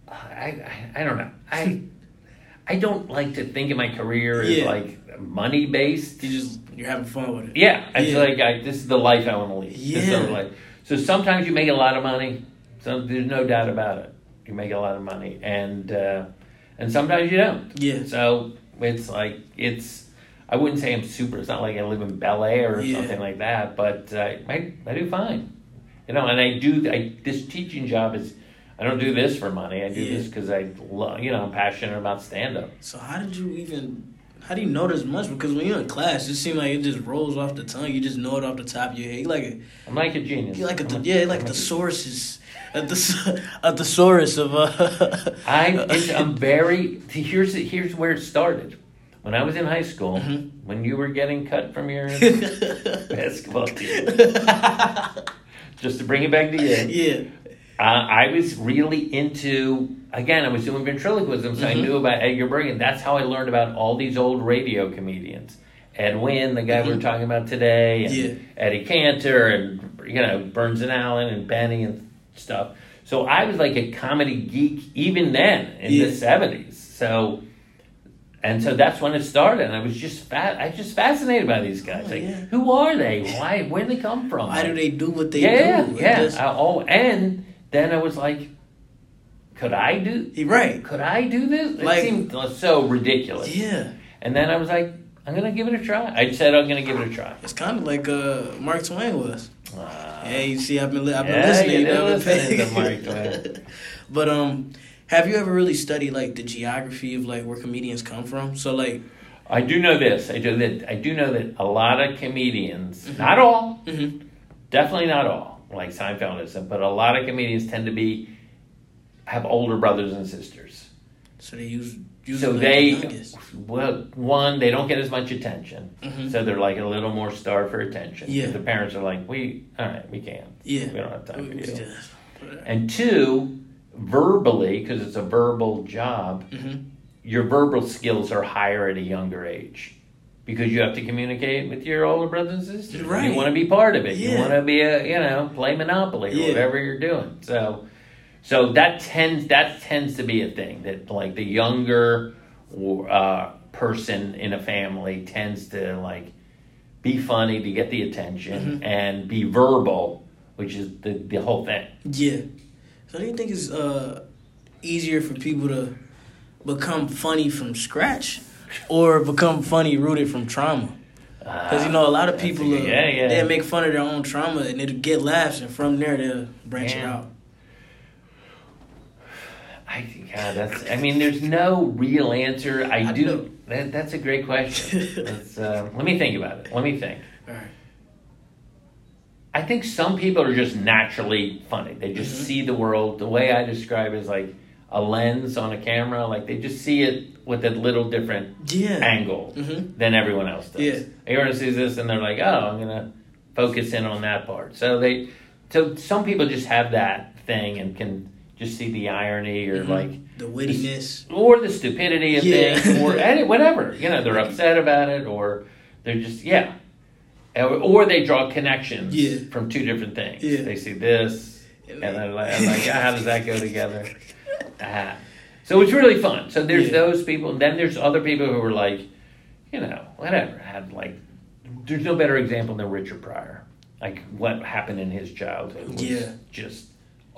I I, I don't know I. I don't like to think of my career as Yeah. like money based. You just you're having fun with it. Yeah, it's Yeah. like I, this is the life I want to lead. Yeah. So sometimes you make a lot of money. So there's no doubt about it. You make a lot of money, and uh, and sometimes you don't. Yeah. So it's like it's. I wouldn't say I'm super. It's not like I live in Bel Air or Yeah. something like that. But uh, I I do fine. You know, and I do. I this teaching job is. I don't do this for money. I do Yeah. this because I love. You know, I'm passionate about stand up. So how did you even how do you know this much? Because when you're in class, it seems like it just rolls off the tongue. You just know it off the top of your head. You like a I'm like a genius. you like a I'm yeah, like the sources. A, the, a thesaurus of uh I I'm very here's here's where it started. When I was in high school, Mhm. when you were getting cut from your basketball team, just to bring it back to you, yeah. Uh, I was really into. Again, I was doing ventriloquism, so I Mhm. knew about Edgar Bergen. That's how I learned about all these old radio comedians. Ed Wynn, the guy we were talking about today, and Yeah. Eddie Cantor, and you know Burns and Allen, and Benny, and stuff. So I was like a comedy geek even then in Yeah. the seventies. So, and so that's when it started. And I was just fat. I was just fascinated by these guys. Oh, like, yeah. who are they? Why? Where do they come from? Why do they do what they yeah, do? Yeah. just- oh, and then I was like, could I do? Right. Could I do this? It Like- seemed so ridiculous. Yeah. And then I was like, I'm gonna give it a try. I said I'm gonna give it a try. It's kind of like uh Mark Twain was. Uh, Hey, you see, I've been li- I've been Yeah, listening. you know, listen to Mark Twain. but um, have you ever really studied like the geography of like where comedians come from? So like, I do know this. I do that. I do know that a lot of comedians, Mhm. not all, mhm, definitely not all, like Seinfeld isn't, but a lot of comedians tend to be have older brothers and sisters. so they use, use So they, youngest. well, one, they don't get as much attention, Mhm. so they're like a little more starved for attention. Yeah. The parents are like, we, all right, we can't. yeah, We don't have time for We- we you. And two, verbally, because it's a verbal job, Mhm. your verbal skills are higher at a younger age because you have to communicate with your older brothers and sisters. Right. You want to be part of it. You want to be a you know play Monopoly or Yeah. whatever you're doing. So, so that tends that tends to be a thing that like the younger uh, person in a family tends to like be funny to get the attention Mhm. and be verbal, which is the the whole thing. Yeah. So do you think it's uh easier for people to become funny from scratch, or become funny rooted from trauma? Because you know a lot of people good- uh, yeah, yeah. they make fun of their own trauma and it'll get laughs, and from there they'll branch it out. I think, God, that's. I mean, there's no real answer. I, I do. know. That, that's a great question. That's, uh, let me think about it. Let me think. All right. I think some people are just naturally funny. They just Mhm. see the world. The way I describe it is like a lens on a camera. Like they just see it with a little different Yeah. angle Mm-hmm. than everyone else does. Yeah. Everyone sees this and they're like, "Oh, I'm gonna focus in on that part." So they, so some people just have that thing and can just see the irony or Mhm. like The wittiness. or the stupidity of Yeah. things, or any, whatever. You know, they're upset about it, or they're just yeah, or, they draw connections Yeah. from two different things. Yeah. They see this, and they're like, I'm like, "Ah, how does that go together? Ah. So it's really fun. So there's Yeah. those people, and then there's other people who are like, you know, whatever. Had like, there's no better example than Richard Pryor. like what happened in his childhood was Yeah. just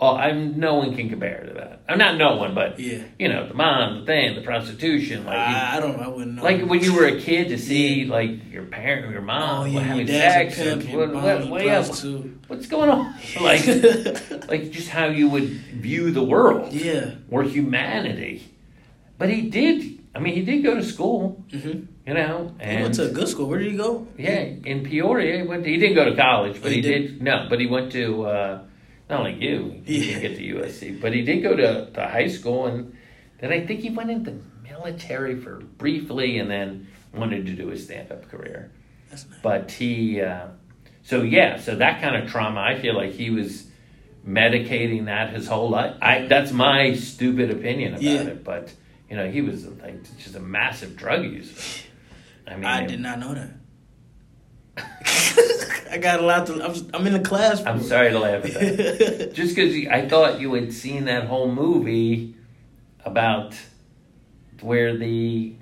oh I'm no one can compare to that. I'm not no one, but Yeah. you know, the mom, the thing, the prostitution, like you- I, I don't know. I wouldn't know. like when you were a kid to see like your parent or your mom oh yeah, having your sex, and pimp, what, what, what, yeah, what's going on? Like, like just how you would view the world yeah. or humanity. But he did. I mean, he did go to school, hmm you know, He went to a good school. Where did he go? yeah, in Peoria. He went. To, he didn't go to college, but He he, did? did. No, but he went to uh, not like you. He Yeah. didn't get to USC, but he did go to, to high school, and then I think he went into the military for briefly, and then wanted to do a stand up career. That's nice. But he, uh, so yeah, so that kind of trauma, I feel like he was medicating that his whole life. I that's my stupid opinion about Yeah. it, but you know, he was like just a massive drug user. I mean, I did not know that. I got a lot to. I'm, I'm in the class. I'm sorry to laugh at that. just because I thought you had seen that whole movie about where the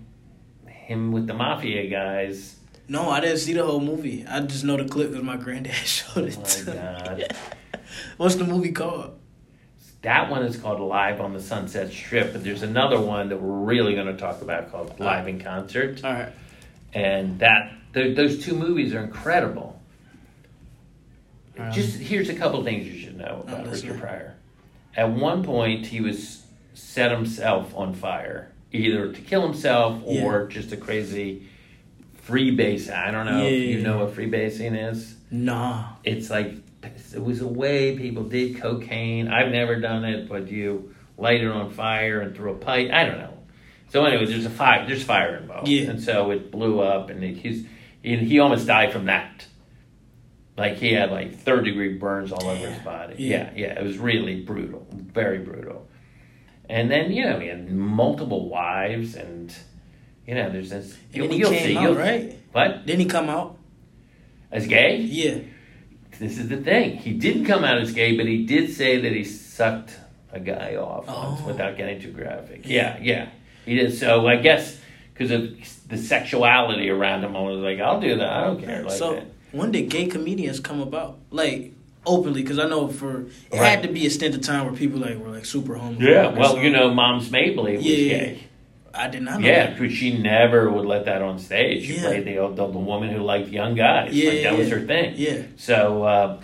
him with the mafia guys. no, I didn't see the whole movie. I just know the clip because my granddad showed it. Oh to my. God. What's the movie called? That one is called Live on the Sunset Strip, but there's another one that we're really going to talk about called Live in Concert, All right. and that those two movies are incredible. Um, Just here's a couple things you should know about Richard. Pryor. At one point, he was set himself on fire, either to kill himself or just a crazy freebase. I don't know if you know what freebasing is. Nah. it's like it was a way people did cocaine. I've never done it, but you light it on fire and throw a pipe. I don't know. So anyway, there's a fire. There's fire involved, Yeah. and so it blew up, and it, he's he, he almost died from that. Like he had like third degree burns all over his body. Yeah. Yeah, yeah, it was really brutal, very brutal. And then you know he had multiple wives, and you know there's this. And then he you'll came see, out, you'll- right? What Didn't he come out? as gay? Yeah. This is the thing. He didn't come out as gay, but he did say that he sucked a guy off once Oh. without getting too graphic. Yeah, yeah. He did. So I guess because of the sexuality around him, I was like, I'll do that. I don't care. Like so that. When did gay comedians come about? Like openly, because I know for it Right. had to be a stint of time where people like were like super homophobic. Yeah, well, something. you know, Moms Mabley was Yeah, gay. I did not know. Yeah, because she never would let that on stage. She Yeah. played the, the the woman who liked young guys. Yeah, like that yeah, was her thing. Yeah. So, uh,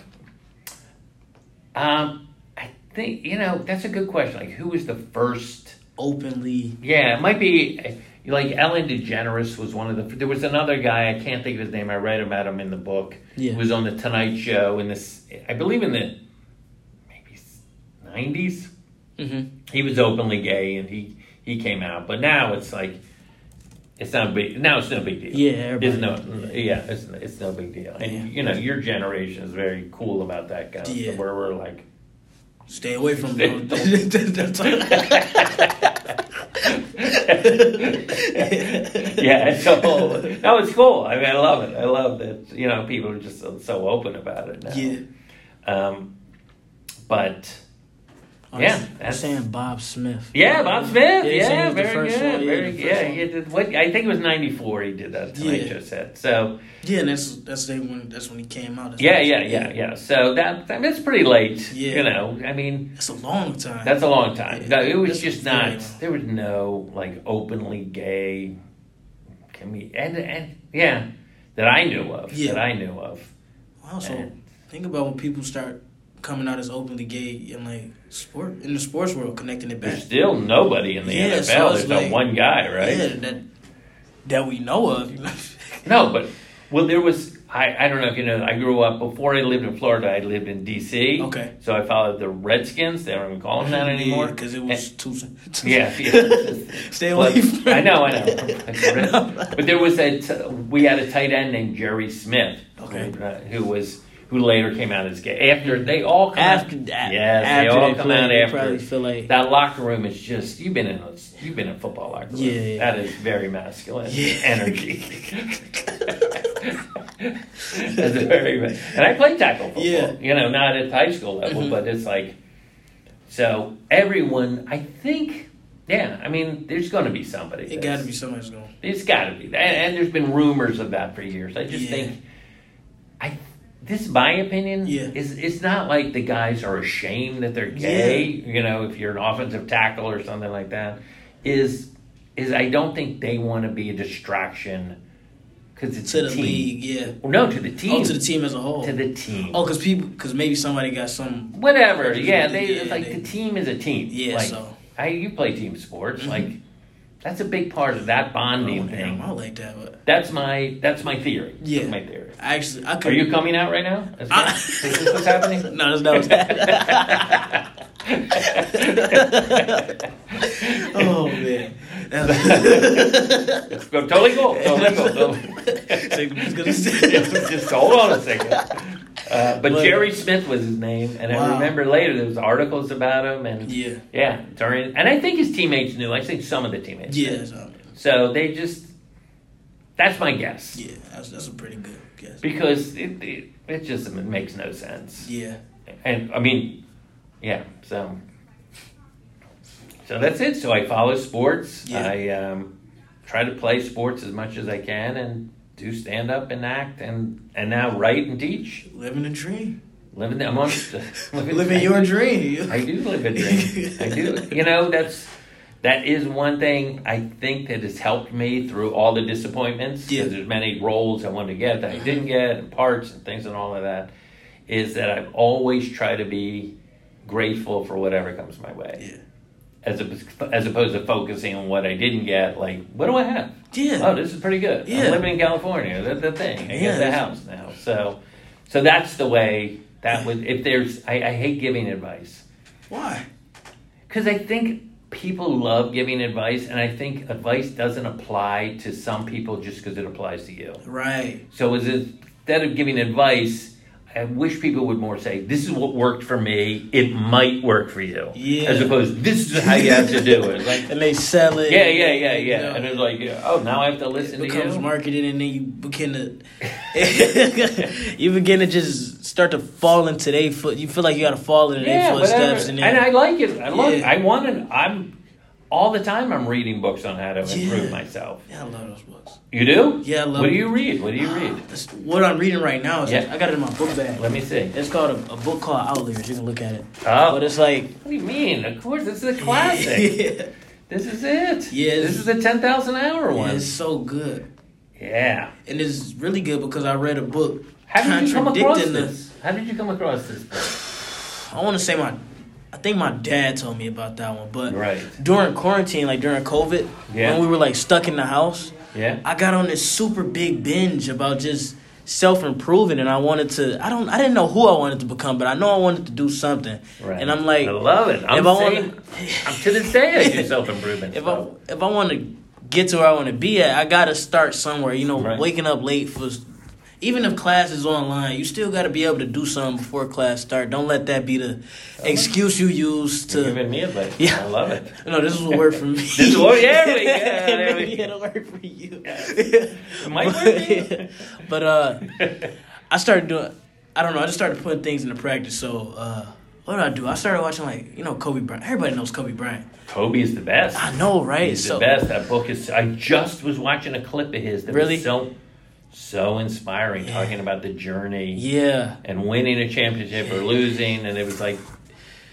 um, I think you know that's a good question. Like, who was the first? Openly. Yeah, it might be like Ellen DeGeneres was one of the. There was another guy I can't think of his name. I read about him in the book. Yeah. He was on the Tonight Show in this. I believe in the maybe nineties. Mm-hmm. He was openly gay and he he came out. But now it's like it's not a big. Now it's no big deal. Yeah, It's no. Yeah, it's it's no big deal. And Yeah. you know your generation is very cool about that guy. Yeah. Where we're like. Stay away from Stay- those. yeah, whole, no, it's cool. I mean, I love it. I love that you know people are just so, so open about it now. Yeah. Um, but Yeah, that's- saying Bob Smith. yeah, Bob Smith. Yeah, Yeah, very good. one, yeah, very yeah. He did what I think it was '94. He did that Tonight Yeah. Set. So Yeah, and that's that's the when that's when he came out. That's yeah, yeah, yeah, yeah. So that I mean, it's pretty late. Yeah. You know, I mean, That's a long time. That's a long time. No, it was That's just not. There was no like openly gay comedian, and and yeah, that I knew of. Yeah. That I knew of. Wow, so And- think about when people start coming out as openly gay in like sport in the sports world, connecting it back. There's still nobody in the Yeah, NFL. so There's like- one guy, right? Yeah, that that we know of. No, but well, there was. I, I don't know if you know. I grew up before I lived in Florida. I lived in D.C. Okay. So I followed the Redskins. They don't even call them that anymore. because it was too. too Yeah, yeah. Stay away from. I know, I know. but there was a t- we had a tight end named Jerry Smith, Okay. who, uh, who was who later came out as gay. After they all come After out, that, yes, after they all they come play, out after. probably feel like- that locker room is just you've been in a, you've been in a football locker room. Yeah, that is very masculine Yeah. energy. That's very and I played tackle football. Yeah. You know, not at high school level, Mhm. but it's like so everyone. I think. Yeah, I mean, there's going to be somebody. It got to be somebody's going. it's got to be, and, and there's been rumors of that for years. I just Yeah. think, this is my opinion. Yeah. Is it's not like the guys are ashamed that they're gay. You know, if you're an offensive tackle or something like that, is is I don't think they want to be a distraction because it's To a the team. league, yeah. Well, no, to the team. Oh, to the team as a whole. To the team. Oh, because people, because maybe somebody got some. Whatever. Yeah, they Yeah, like they- the team is a team. Yeah, Like, so. I you play team sports. Mhm. Like that's a big part of that Oh, bonding damn, thing. I like that, but That's my that's my theory. Yeah. That's my theory. Actually, I could. Are you coming out right now? Is, I- is this what's happening? no, that's not what's happening. oh man. It's totally cool. Totally cool. Totally. Just just, hold on a second. Uh, but Jerry Smith was his name, and I remember later there was articles about him, and yeah, yeah, during and I think his teammates knew. I think some of the teammates. yeah, knew. so, So they just that's my guess yeah. That's, that's a pretty good guess. because it, it it just it makes no sense. Yeah, And I mean, yeah, so so that's it. So I follow sports. Yeah. I um, try to play sports as much as I can and do stand up and act and and now write and teach. living a dream, Living I'm on living, living your dream. I do live a dream. I do. You know, that's that is one thing I think that has helped me through all the disappointments. Yeah. There's many roles I wanted to get that I didn't uh-huh. get, and parts and things and all of that. Is that I've always tried to be grateful for whatever comes my way, Yeah, as op- as opposed to focusing on what I didn't get. Like, what do I have? yeah. Oh, this is pretty good. Yeah. I'm living in California. That's the thing. I Yeah, get the house now. So, so that's the way. That would if there's. I, I hate giving advice. Why? Because I think people love giving advice, and I think advice doesn't apply to some people just because it applies to you. Right. So, is it, instead of giving advice, I wish people would more say, "This is what worked for me. It might work for you," Yeah. as opposed, "This is how you have to do it." Like, And they sell it. yeah, yeah, yeah, you yeah, know. and it's like, oh, now I have to listen it to becomes you. marketed and then you begin to you begin to just start to fall into their foot you feel like you got to fall into their yeah, footsteps whatever. and And, I like it. I love. Yeah. I want to. I'm all the time. I'm reading books on how to improve Yeah. myself. yeah i love those books You do? Yeah, I love What do you read? What do you read? Ah, That's what i'm reading right now is Yeah. i got it in my book bag Let me see. it's called a, a book called outliers you can look at it Oh, but it's like what do you mean? Of course, this is a classic. yeah, this is it. Yeah. This is the ten thousand hour one. it's so good Yeah. and it's really good because i read a book How did you come across the- this? How did you come across this book? i want to say my i think my dad told me about that one but Right. during quarantine like during covid Yeah. when we were like stuck in the house Yeah. I got on this super big binge about just self improving, and I wanted to. I don't. I didn't know who I wanted to become, but I know I wanted to do something. Right. And I'm like, I love it. I'm if I saying, I'm to this day I do self improvement. if I if I want to get to where I want to be at, I got to start somewhere. You know, Right. waking up late for. Even if class is online, you still got to be able to do something before class start. Don't let that be the excuse you use You're to. giving me advice. Yeah. I love it. No, this is what worked for me. This is what- yeah, yeah, we Maybe it'll work for you. It might work for but uh, I started doing. I don't know. I just started putting things into practice. So uh, what did I do? I started watching like you know Kobe Bryant. Everybody knows Kobe Bryant. Kobe is the best. I know, right? He's so the best. That book is. I just was watching a clip of his that Really? so so inspiring, Yeah. talking about the journey yeah, and winning a championship or losing, and it was like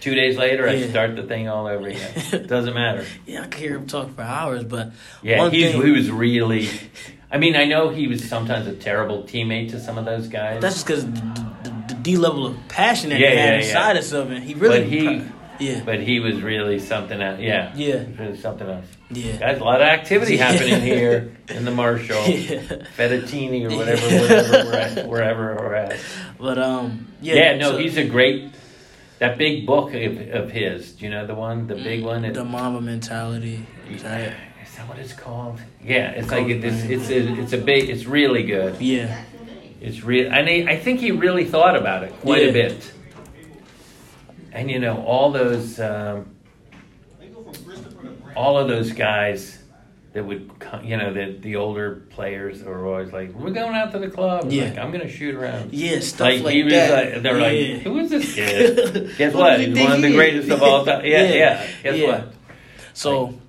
two days later I Yeah. start the thing all over again. It doesn't matter. yeah. I could hear him talk for hours, but Yeah, thing, he was really. I mean, I know he was sometimes a terrible teammate to some of those guys. that's just because the, the, the D level of passion that Yeah, he had yeah, inside of something. He really, But he- yeah, but he was really something else. Yeah, Yeah. he really something else. Yeah, Guys, a lot of activity happening here in the Marshall, yeah. Fettuccine or whatever, wherever we're at, wherever we're at. But um, yeah, Yeah, no, so- he's a great. That big book of, of his, do you know the one, the big one? It- the Mamba mentality. is that what it's called? Yeah, it's like it, it's it's a, it's a big, it's really good. Yeah, It's real, and I, I think he really thought about it quite Yeah. a bit. And you know, all those, um, all of those guys that would, you know, the the older players are always like, "We're going out to the club." Yeah. Like, I'm going to shoot around. yeah, stuff Like, like, he was that. like, they're yeah. like, "Who is this kid?" Guess what? he He's one of the greatest of all time. Yeah, Yeah. yeah. Guess Yeah. what? So,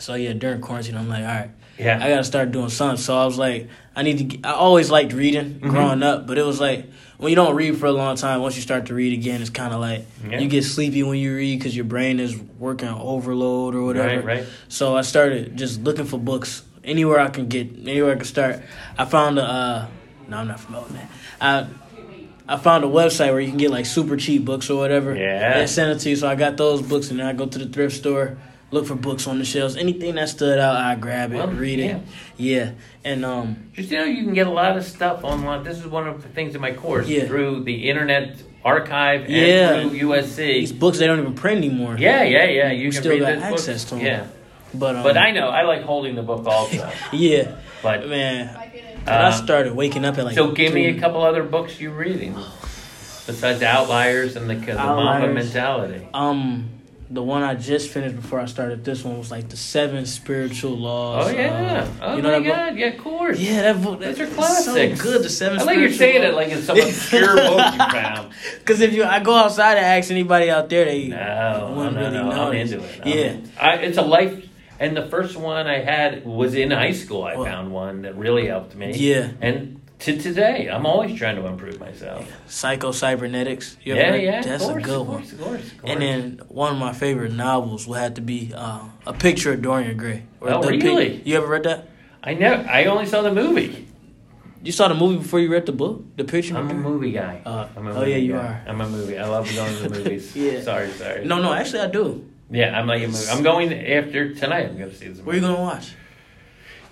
so yeah, during quarantine, I'm like, all right, Yeah. I gotta start doing something. So I was like, I need to. Get, I always liked reading Mm-hmm. growing up, but it was like when you don't read for a long time. Once you start to read again, it's kind of like Yeah. you get sleepy when you read because your brain is working on overload or whatever. Right, right. So I started just looking for books anywhere I can get, anywhere I can start. I found a. Uh, no, I'm not promoting that. I I found a website where you can get like super cheap books or whatever. Yeah. They send it to you. So I got those books, and then I go to the thrift store, look for books on the shelves. Anything that stood out, I grab it, Well, read it. Yeah, and um, Just you know, you can get a lot of stuff online. This is one of the things in my course Yeah. through the Internet Archive Yeah. and through USC. these books they don't even print anymore. Yeah, yeah, yeah. You can still got access book. to 'em. Yeah, but um, but I know I like holding the book also. yeah, But man, I uh, started waking up at like. so give me a couple other books you're reading besides Outliers and the, the Mamba Mentality. Um, the one I just finished before I started this one was like the seven spiritual laws. Oh yeah! uh, oh you know my that book? God! Yeah, of course. Yeah, that book. Those That's are classics. So good. The seven. I like you're saying it like it's some obscure book you found. Because if you, I go outside and ask anybody out there, they No, wouldn't no, really no. know. I'm into it. I'm Yeah. I, it's a life. And the first one I had was in high school. I Well- found one that really helped me. Yeah. And to today, I'm always trying to improve myself. Psycho Cybernetics. You ever Yeah, yeah. That's course, a good one. Of course, of course. And then one of my favorite novels would have to be uh, A Picture of Dorian Gray. Oh, The Pic- really? you ever read that? I never. I only saw the movie. You saw the movie before you read the book? The Picture I'm a movie guy. Uh, I'm a oh, movie yeah, you guy. are. I'm a movie. I love going to the movies. Yeah. Sorry, sorry. No, no, actually I do. Yeah, I'm like a movie. I'm going after tonight. I'm going to see this. What are you going to watch?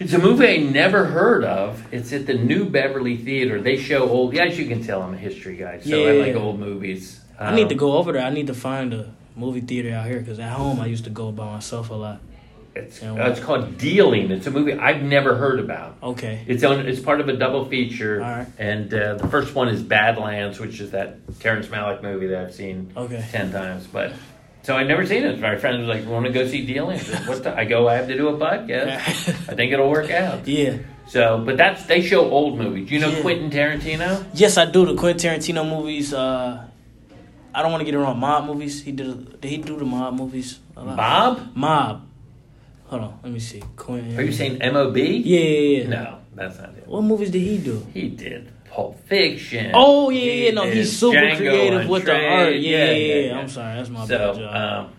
It's a movie I never heard of. It's at the New Beverly Theater. They show old. Yeah, as you can tell, I'm a history guy, so I like Yeah. old movies. I need to Um, go over there. I need to find a movie theater out here because at home I used to go by myself a lot. It's, uh, it's called Dealing. It's a movie I've never heard about. Okay. It's on. It's part of a double feature. All right. And uh, the first one is Badlands, which is that Terrence Malick movie that I've seen Okay. ten times. But so I'd never seen it. My friend was like, "Want to go see Dealing?" I What the? I go. I have to do a podcast. I think it'll work out. yeah. So, but that's they show old movies. You know Yeah. Quentin Tarantino? Yes, I do. The Quentin Tarantino movies. Uh, I don't want to get it wrong. Mob movies. He did. Did he do the mob movies? Mob. Mob. Hold on. Let me see. Quentin. Are you saying M.O.B.? Yeah, yeah, yeah. No, that's not it. What movies did he do? He did Pulp Fiction. Oh yeah, yeah. No, he's super Django creative with the art. Yeah, yeah, yeah. I'm sorry. That's my bad So, job. um,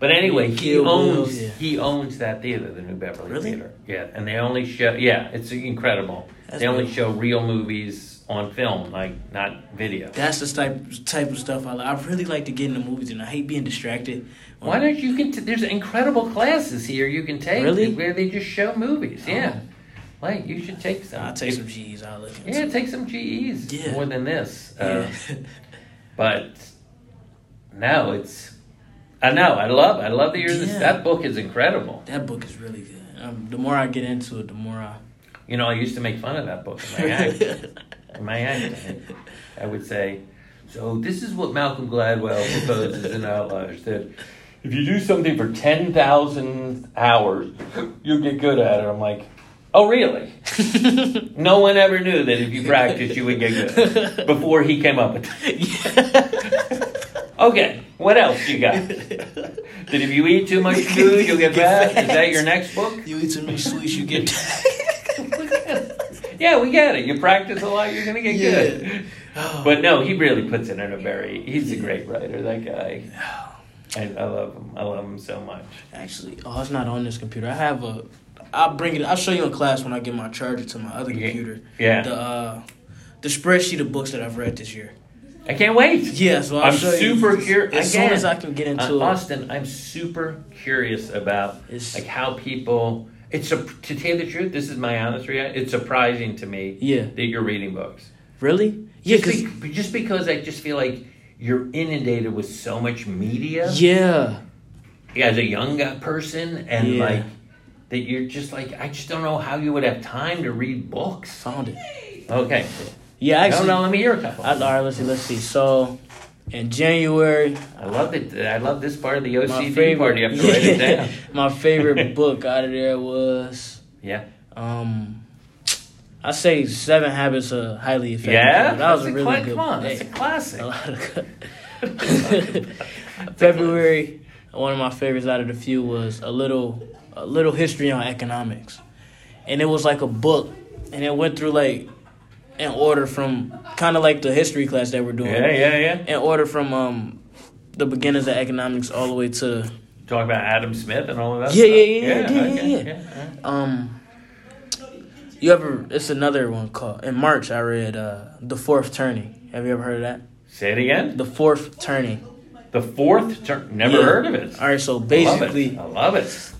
but anyway, he owns yeah. he owns that theater, the New Beverly Really? Theater. Yeah, and they only show yeah, it's incredible. That's they only cool. show real movies on film, like not video. That's the type type of stuff I like. I really like to get into movies, and I hate being distracted. Why don't you can? T- there's incredible classes here you can take Really? Oh. where they just show movies. Yeah, like you should take some. I'll take some GEs. I'll look. Yeah, take some GEs Yeah. more than this. Uh, Yeah. But no, it's I know I love I love that you're this, that book is incredible. that book is really good. Um, the more I get into it, the more I. You know, I used to make fun of that book in my act. in my act, I would say, so this is what Malcolm Gladwell proposes in Outliers that if you do something for ten thousand hours, you'll get good at it. I'm like. Oh really? No one ever knew that if you practice, you would get good. Before he came up with that. Okay, what else you got? That if you eat too much food, you'll get fat? Is that your next book? You eat too much sweets, you get. Bad. Yeah, we get it. You practice a lot, you're gonna get Yeah. good. Oh. But no, he really puts it in a very. He's a great writer. That guy. Oh. I, I love him. I love him so much. Actually, oh, it's not on this computer. I have a. I'll bring it. I'll show you in class when I get my charger to my other Yeah. computer. Yeah, The uh, the spreadsheet of books that I've read this year. I can't wait. Yeah, so I'll I'm show super curious. As soon as I can get into uh, it. Austin, I'm super curious about It's- like how people. It's a, to tell you the truth. This is my honest reaction. It's surprising to me Yeah. that you're reading books. Really? Yeah, Just, be- just because I just feel like you're inundated with so much media. yeah. yeah as a young person and Yeah. like that you're just like I just don't know how you would have time to read books. Found it. Okay. Yeah, actually. no, no, let me hear a couple. I, all right, let's see. Let's see. So, in January, I love it. I love this part of the my OCD favorite. part. You have to write it down. my favorite book out of there was Yeah. um. I say Seven Habits of Highly Effective. Yeah. People. that was That's a really cla- good. Come on, that's a classic. a lot of. February, one of my favorites out of the few was a little a little history on economics, and it was like a book, and it went through like in order from kind of like the history class that we're doing. Yeah, yeah, yeah. In order from um the beginnings of economics all the way to Talk about Adam Smith and all of that. Yeah, stuff? yeah, yeah, yeah, okay, yeah, yeah. um. You ever? It's another one called in March. I read uh, the Fourth Turning. Have you ever heard of that? Say it again. The Fourth Turning. The fourth turn. Never Yeah. heard of it. All right, so I love basically, it. I love it.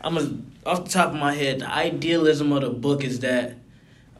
I'm a, off the top of my head. The idealism of the book is that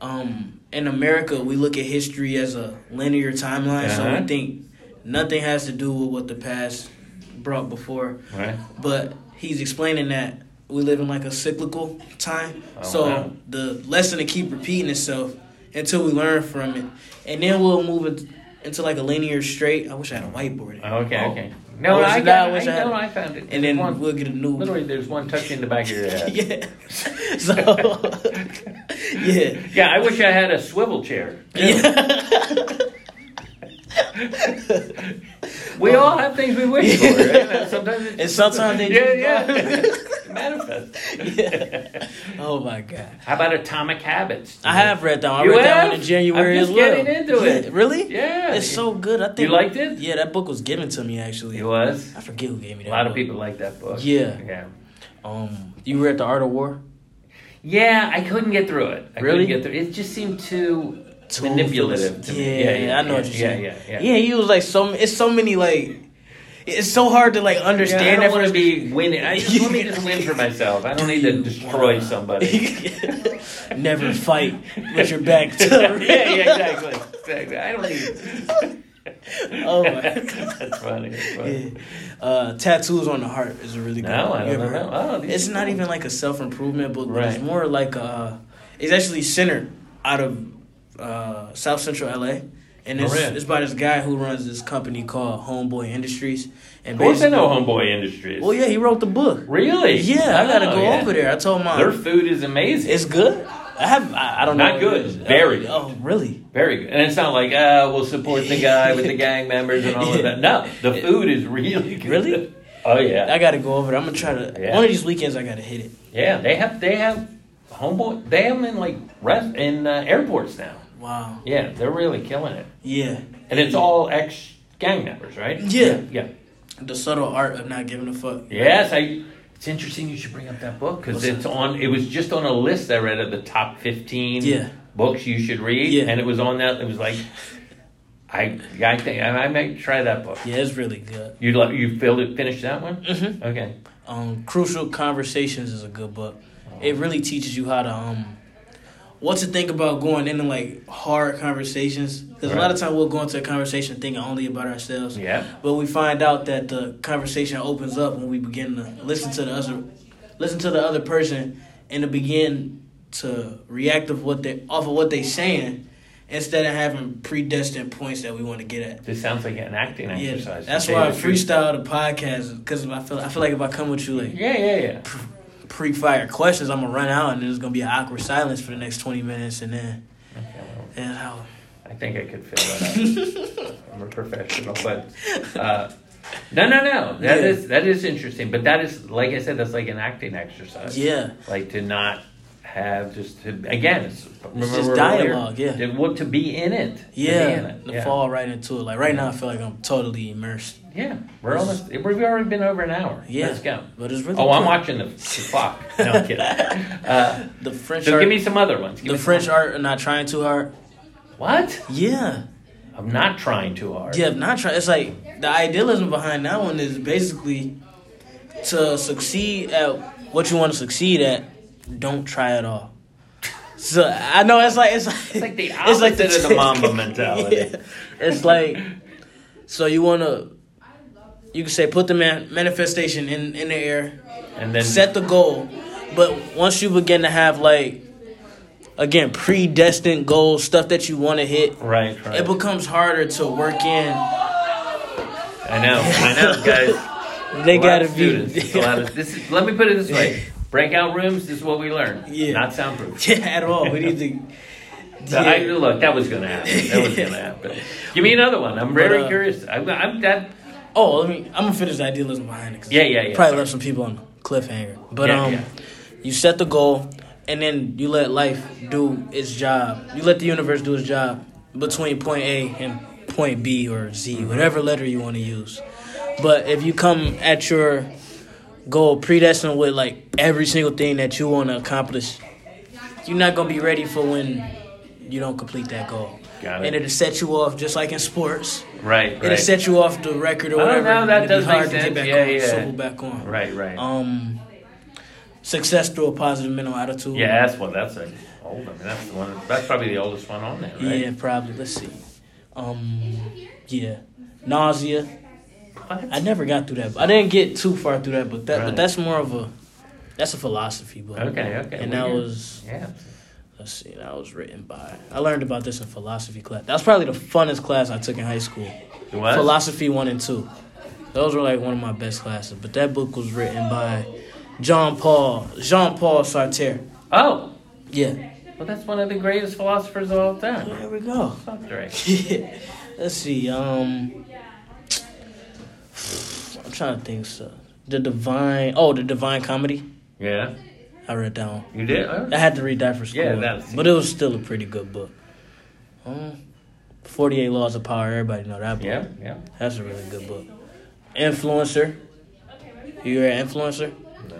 um, in America we look at history as a linear timeline, so Uh-huh. we think nothing has to do with what the past brought before. Right. But he's explaining that we live in like a cyclical time, Oh, so wow. the lesson to keep repeating itself until we learn from it, and then we'll move it into like a linear straight. I wish I had a whiteboard. Okay. Oh. Okay. No, I got. I I, no. I found it. And then one, we'll get a new. literally, there's one tucked in the back of your head. yeah. So yeah. Yeah, I wish I had a swivel chair. We all have things we wish for. Right? Sometimes it's And sometimes they yeah, just yeah. Manifest. yeah. Oh my god. How about Atomic Habits? I have read that one. I You read that have? one in January I'm just as well. getting into Yeah, it. Really? Yeah. It's so good. I think You liked it? Yeah, that book was given to me actually. It was. I forget who gave me that. A that. lot of people like that book. Yeah. Yeah. Um, you read The Art of War? Yeah, I couldn't get through it. I Really? couldn't get through it. just seemed too, Too manipulative to yeah, me. Yeah, yeah, I know yeah, what you're yeah, saying. Yeah, yeah, Yeah, he was like so. It's so many like. It's so hard to like Yeah, understand. I don't want to be winning. I just want me to win for myself. I don't need to destroy somebody. Never fight with your back to yeah, yeah, exactly. exactly. I don't need. Oh my. That's funny. That's funny. Yeah. Uh, tattoos on the heart is a really good. No, one. I don't know. Oh, it's not cool. even like a self improvement book, but it's more like a. It's actually centered out of uh, South Central LA, and Oh, it's, it's by this guy who runs this company called Homeboy Industries. And Of course, I know Homeboy Industries. Well, yeah, he wrote the book. Really? Yeah, I gotta Oh, go yeah. over there. I told my Their food is amazing. it's good. I have I, I don't Not know. Not good, very good. Oh, really? Very good. And it's not like, uh, we'll support the guy with the gang members and all of that. No, the food is really good. Really? Oh, yeah. I gotta go over there. I'm gonna try to. Yeah. One of these weekends, I gotta hit it. Yeah, they have, they have Homeboy, they have them in like rest, in uh, airports now. Wow. Yeah, they're really killing it. Yeah. And it's all ex gang members, right? Yeah. Yeah. The subtle art of not giving a fuck. Yes, I. It's interesting you should bring up that book because it's that? on. It was just on a list I read of the top fifteen Yeah. books you should read, Yeah. and it was on that. It was like, I, I think I, I might try that book. Yeah, it's really good. You like you filled it, finished that one? Mm-hmm. Okay. Um, Crucial Conversations is a good book. It really teaches you how to um, what to think about going into like hard conversations. Because a lot of time we'll go into a conversation thinking only about ourselves. Yeah. But we find out that the conversation opens up when we begin to listen to the other, listen to the other person, and to begin to react of what they off of what they're saying, instead of having predestined points that we want to get at. This sounds like an acting Yeah, exercise. that's why I freestyle the podcast because I feel I feel like if I come with you like Yeah, yeah, yeah. Pre-fire questions, I'm gonna run out and there's gonna be an awkward silence for the next twenty minutes, and then Okay, well, and how. I think I could fill that out. I'm a professional, but uh, no, no, no. That Yeah. is that is interesting. But that is, like I said, that's like an acting exercise. Yeah, like to not have just to again it's, remember just earlier, dialogue, yeah. to, well, to be in it be in yeah, it. to yeah. fall right into it. Like right now, I feel like I'm totally immersed. yeah we're almost we've already been over an hour Yeah, let's go But it's really oh I'm watching the, the clock no I'm kidding uh, the French so art. give me some other ones Give the some French art are not trying too hard. what Yeah, I'm not trying too hard yeah, not trying. It's like the idealism behind that one is basically to succeed at what you want to succeed at. Don't try at all. So I know it's like it's like It's like the opposite of the Mamba mentality. Yeah. It's like so you want to you can say put the man, manifestation in in the air, and then set the goal, but once you begin to have like again predestined goals, stuff that you want to hit, right right it becomes harder to work in. I know I know guys They gotta be students. It's of- this is, let me put it this way breakout rooms this is what we learned. Yeah. not soundproof yeah at all. We need to. So I, look, that was going to happen. That was going to happen. Give me another one. I'm very But, uh, curious. I'm, I'm that. Oh, let me. I'm gonna finish the idealism behind it. Yeah, yeah, yeah. Probably Sorry. left some people on cliffhanger. But Yeah, um, yeah. you set the goal. and then you let life do its job. You let the universe do its job between point A and point B or Z, whatever letter you want to use. But if you come at your goal predestined with like every single thing that you want to accomplish, you're not gonna be ready for when you don't complete that goal. Got it. And it'll set you off just like in sports. Right, It'll right. set you off the record or Oh, whatever. no, that does be hard make to get sense. back Yeah, on, yeah. back on. Right, right. Um, success through a positive mental attitude. yeah, that's what that's old. I mean, that's the one. That's probably the oldest one on there, right? Yeah, probably. Let's see. Um, yeah, nausea. What? I never got through that. I didn't get too far through that, but that Right. but that's more of a that's a philosophy book. Okay, okay. And well, that was yeah. let's see, that was written by. I learned about this in philosophy class. That was probably the funnest class I took in high school. It was? Philosophy one and two. Those were like one of my best classes. But that book was written by Jean Paul Jean Paul Sartre. Oh, Yeah. well, that's one of the greatest philosophers of all time. There we go. Sartre. Let's see. Um, I'm trying to think. So the divine. Oh, the divine comedy. Yeah, I read that one. you did. Oh, I had to read that for school. Yeah, that's- but it was still a pretty good book. Um, Forty Eight Laws of Power. Everybody know that book. yeah, yeah. That's a really good book. Influencer. You're an Influencer? No.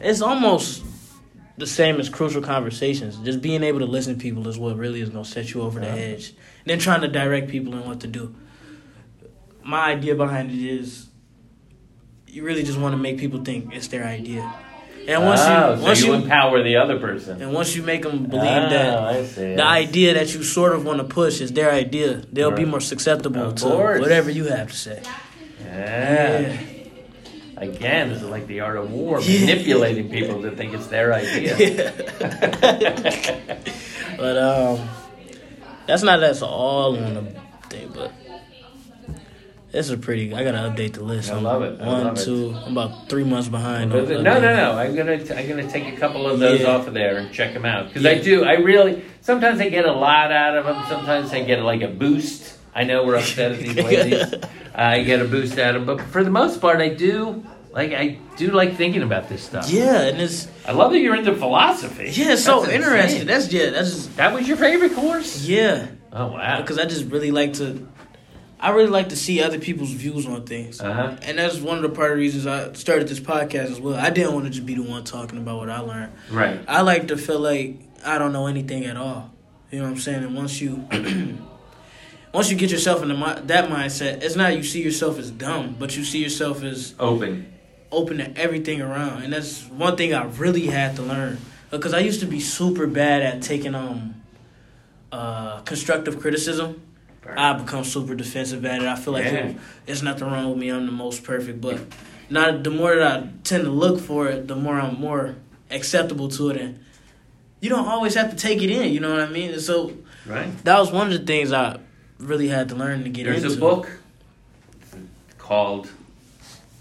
It's almost the same as crucial conversations. Just being able to listen to people is what really is gonna set you over the Yeah. edge. And then trying to direct people in what to do. My idea behind it is you really just want to make people think it's their idea. And once oh, you so once you, you, empower the other person. and once you make them believe oh, that see. the idea that you sort of want to push is their idea, they'll be more susceptible to whatever you have to say. Yeah. Again, this is like the art of war, Yeah. manipulating people to think it's their idea. But um, that's not that's all on the thing, but it's a pretty. I gotta update the list. I love it. I One, love it. two. I'm about three months behind. No, no, no, no. I'm gonna I'm gonna take a couple of those Yeah. off of there and check them out because I do. I really sometimes I get a lot out of them. Sometimes I get like a boost. I know we're upset at these ladies. I get a boost out of them, but for the most part, I do like I do like thinking about this stuff. Yeah, and it's I love that you're into philosophy. yeah, it's so interesting. That's yeah, that's just that was your favorite course. yeah, Oh wow. because I just really like to. I really like to see other people's views on things. Uh huh. And that's one of the part of the reasons I started this podcast as well. I didn't want to just be the one talking about what I learned. Right. I like to feel like I don't know anything at all. You know what I'm saying? And once you once you get yourself into mi- that mindset, it's not you see yourself as dumb, but you see yourself as Open. open to everything around. And that's one thing I really had to learn because I used to be super bad at taking um uh constructive criticism. I become super defensive at it. I feel like Yeah. it- nothing wrong with me. I'm the most perfect, but not the more that I tend to look for it, the more I'm more acceptable to it, and you don't always have to take it in. You know what I mean? And so Right. that was one of the things I really had to learn to get There's into. There's a book called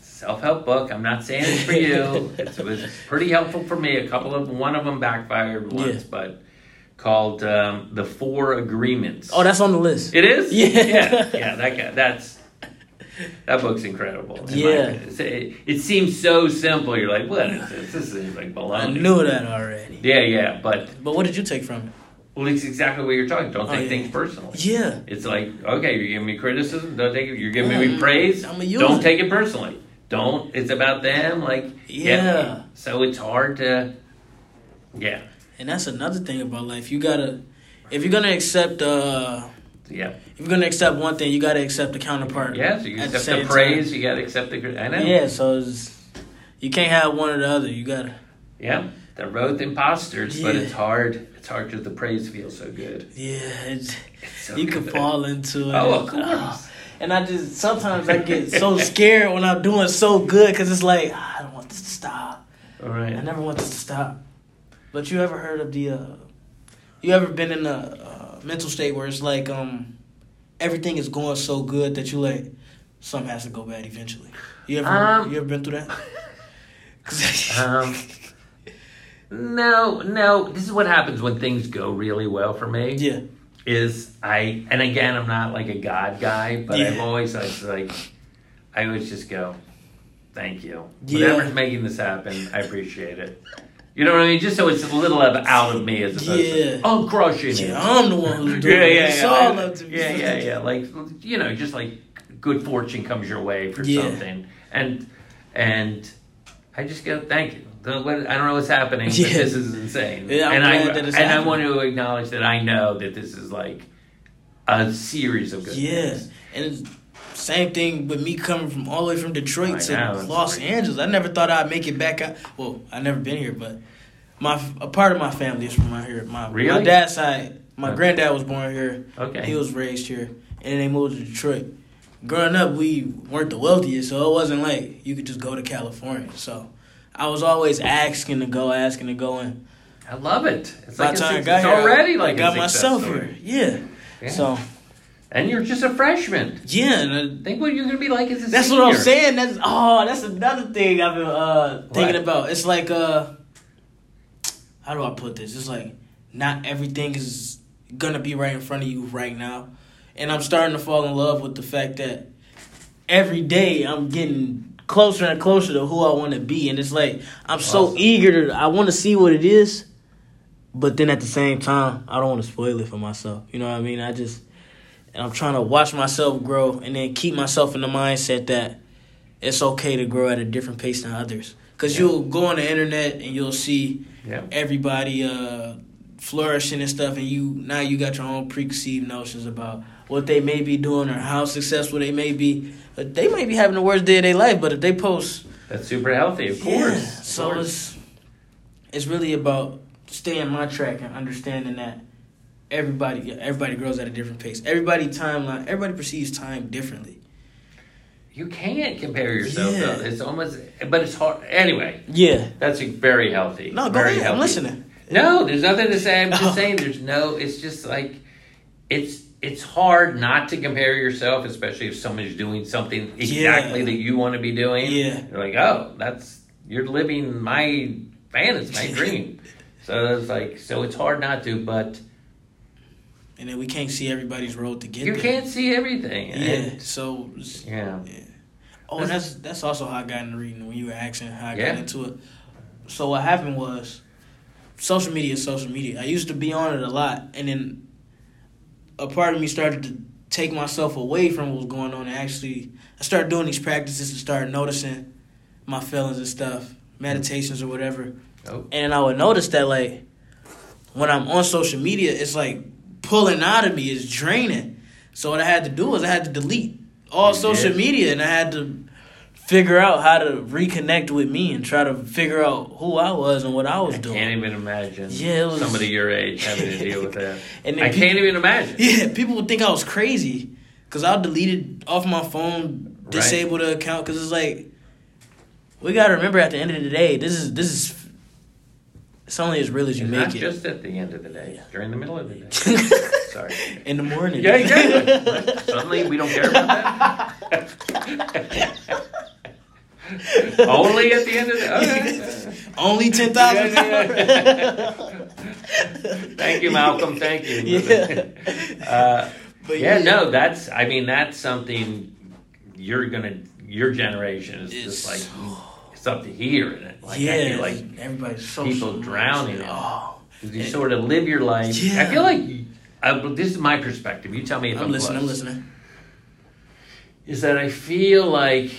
Self Help Book. I'm not saying it's for you. it was pretty helpful for me. A couple of one of them backfired once, Yeah. but called um, The Four Agreements. Oh, that's on the list. it is. Yeah. yeah, yeah. That guy. That's that book's incredible. in Yeah. It, it seems so simple. You're like, what is this? This is like I knew that already. Yeah, yeah, but But what did you take from it? well, it's exactly what you're talking. Don't Oh, take yeah. things personally. Yeah. It's like, okay, you're giving me criticism. Don't take it. You're giving Mm, me praise. I'ma use Don't take it personally. Don't. It's about them. Like, Yeah. So it's hard to. Yeah. And that's another thing about life. You gotta, if you're gonna accept, uh, Yeah. if you're gonna accept one thing, you gotta accept the counterpart. Yeah. So you at the accept the, praise. time. You got to accept the. I know. Yeah. So it's, you can't have one or the other. You gotta. Yeah. They're both imposters, but it's hard. It's hard because the praise feels so good. Yeah. It's, It's so you can fall into it. Oh, of And, uh, course. and I just sometimes I get so scared when I'm doing so good because it's like "Ah, I don't want this to stop. All right. I never want this to stop. But you ever heard of the? Uh, you ever been in a uh, mental state where it's like um, everything is going so good that you like something has to go bad eventually. You ever Um, you ever been through that? Um, no, no. This is what happens when things go really well for me. yeah, is I and again I'm not like a God guy, but I've Yeah. always like, like I always just go, thank you. Yeah. Whatever's making this happen, I appreciate it. You know what I mean? Just so it's a little of out of me as opposed Yeah. Oh, to I'm crushing it. Yeah, I'm the one who's doing Yeah, it. yeah, It's yeah. all up to me. yeah, yeah, yeah. Like you know, just like good fortune comes your way for Yeah. something, and and I just go thank you. I don't know what's happening, but this is insane. Yeah, I'm and I glad that it's and I want to acknowledge that I know that this is like a series of good Yeah, things. and it's same thing with me coming from all the way from Detroit I to Los. Angeles. I never thought I'd make it back out. Well, I never been here, but my a part of my family is from out here. My my Really? dad's side, my Okay. granddad was born here. Okay. He was raised here, and then they moved to Detroit. Growing up, we weren't the wealthiest, so it wasn't like you could just go to California. So I was always asking to go, asking to go, and I love it. It's by like time I got it's here, already I like got a myself story. here. Yeah. Yeah. So and you're just a freshman. yeah, and I, Think what you're gonna be like as a That's senior. what I'm saying. That's oh, that's another thing I've been uh thinking What? about. It's like uh how do I put this? It's like not everything is gonna be right in front of you right now. And I'm starting to fall in love with the fact that every day I'm getting closer and closer to who I want to be. And it's like I'm so eager to I want to see what it is, but then at the same time, I don't want to spoil it for myself. You know what I mean? I just and I'm trying to watch myself grow and then keep myself in the mindset that it's okay to grow at a different pace than others. Cause Yeah. you'll go on the internet and you'll see Yeah. everybody uh, flourishing and stuff, and you now you got your own preconceived notions about what they may be doing or how successful they may be. But they might be having the worst day of their life, but if they post, That's super healthy, of yeah, course. of so course. it's it's really about staying my track and understanding that everybody everybody grows at a different pace. Everybody timeline, everybody perceives time differently. You can't compare yourself Yeah. though. It's almost, but it's hard. Anyway, Yeah. that's a very healthy. No, go very ahead. I'm listening. No, there's nothing to say. I'm just saying there's no. It's just like it's it's hard not to compare yourself, especially if somebody's doing something exactly Yeah. that you want to be doing. Yeah. You're like, oh, that's you're living my fantasy, my dream. So it's like, so it's hard not to, but And then we can't see everybody's road to get there. you there. can't see everything. Yeah. And- So it's- yeah. Oh, and that's that's also how I got into reading when you were asking how I Yeah. got into it. So what happened was, social media is social media. I used to be on it a lot, and then a part of me started to take myself away from what was going on. And actually, I started doing these practices and started noticing my feelings and stuff, meditations or whatever. Oh. And I would notice that like when I'm on social media, it's like pulling out of me, it's draining. So what I had to do was I had to delete all You social media, and I had to figure out how to reconnect with me and try to figure out who I was and what I was I doing. can't even imagine Yeah, it was- somebody your age having to deal with that. And I peop- can't even imagine. Yeah, people would think I was crazy because I deleted off my phone, Right. the account because it's like we gotta remember at the end of the day, this is this is it's only as real as you It's make not it just at the end of the day, during the middle of the day. Sorry. in the morning. Yeah, exactly. Suddenly we don't care about that. Only at the end of the okay. Only ten thousand Yeah, yeah. Thank you, Malcolm. Thank you. Yeah. Uh, But yeah, yeah. no, that's. I mean, that's something you're gonna. Your generation is just like up to here in it. Like I yeah, feel like everybody's so people drowning it. Oh, you sort of live your life. I feel like. I, this is my perspective. You tell me if I'm, I'm listening. I'm listening. is that I feel like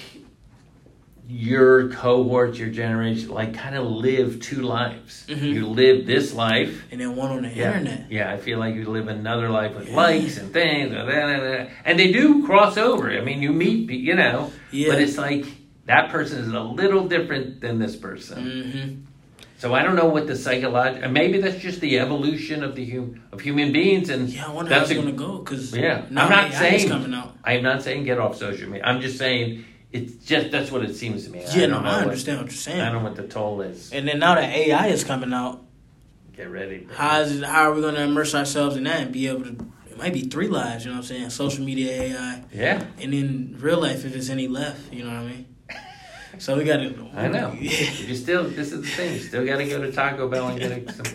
your cohort, your generation, like kind of live two lives. Mhm. You live this life. And then one on the Yeah. internet. Yeah, I feel like you live another life with Yeah. likes and things, and, and they do cross over. I mean, you meet, you know, Yeah. but it's like that person is a little different than this person. Mm-hmm. So I don't know what the psychological. Maybe that's just the evolution of the hum, of human beings, and Yeah, I wonder that's how it's gonna go because Yeah. I'm not saying- coming out. I am not saying get off social media. I'm just saying it's just that's what it seems to me. Yeah, no, don't know I understand what you're saying. I don't know what the toll is. And then now that AI is coming out, Get ready. bro. how is it, how are we going to immerse ourselves in that and be able to? It might be three lives. You know what I'm saying? Social media, AI, Yeah, and then real life if there's any left. You know what I mean? So we got to. I know. You still, this is the thing. You still got to go to Taco Bell and get a, some,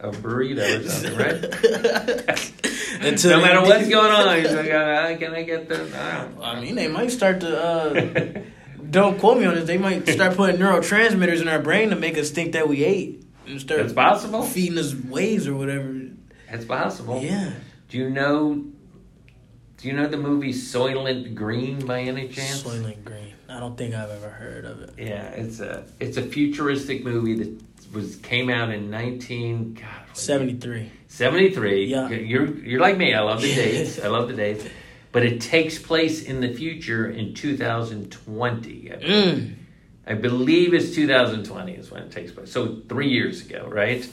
a burrito or something, right? Until no matter what's going on, he's like, uh, can I get the? I. I mean, they might start to uh, don't quote me on this. They might start putting neurotransmitters in our brain to make us think that we ate and start It's possible. feeding us waves or whatever. It's possible. Yeah. Do you know? Do you know the movie Soylent Green by any chance? Soylent Green. I don't think I've ever heard of it. Yeah, it's a it's a futuristic movie that was came out in nineteen God what- 73. 73. Yeah. You're you're like me. I love the dates. I love the dates. But it takes place in the future in 2020. I believe. Mm. I believe it's 2020 is when it takes place. So 3 years ago, right?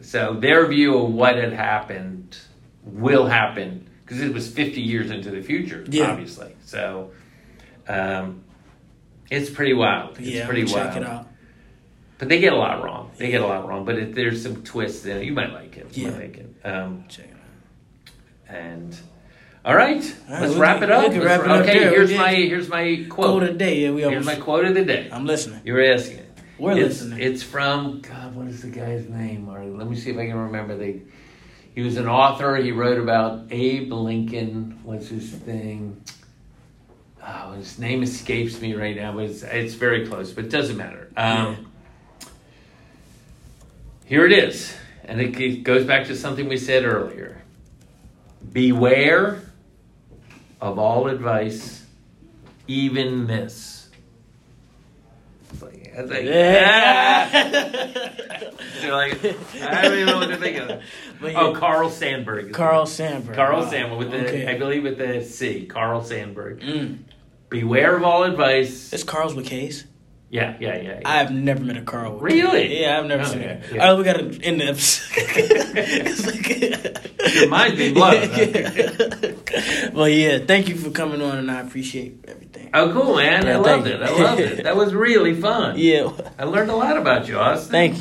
So their view of what had happened will happen because it was 50 years into the future, Yeah. obviously. So um, it's pretty wild. It's yeah, pretty wild. check it out. But they get a lot wrong. They get a lot wrong. But there's some twists in it. You might like it. You Yeah. might like it. Um, Check it out. and all right, All right, let's we wrap can- it up. Let's- wrap it up okay, there. here's my here's my Quote quote. of the day. Yeah, we Here's almost. my quote of the day. I'm listening. You were asking it. We're it's, listening. It's from God. What is the guy's name? Marty? Let me see if I can remember. The he was an author. He wrote about Abe Lincoln. What's his thing? Oh, his name escapes me right now, but it's, it's very close. But it doesn't matter. Um, Here it is, and it, goes back to something we said earlier. Beware of all advice, even this. It's like, it's like, You're like, I don't even know what to think of. But Oh, yeah, Carl Sandburg. Carl Sandburg. Carl Wow. Sandburg with the, Okay. I believe with the C. Carl Sandburg. Mm. Beware of all advice. It's Carl's with Case. Yeah, yeah, yeah. yeah. I've never met a Carl. With Really? Yeah, I've never Oh, seen yeah, it. yeah. All right, we gotta end the episode. It's like- Your mind's being blown. well, yeah. Thank you for coming on, and I appreciate everything. Oh, cool, man. I loved thank it. I loved it. That was really fun. Yeah. I learned a lot about you, Austin. Thank you.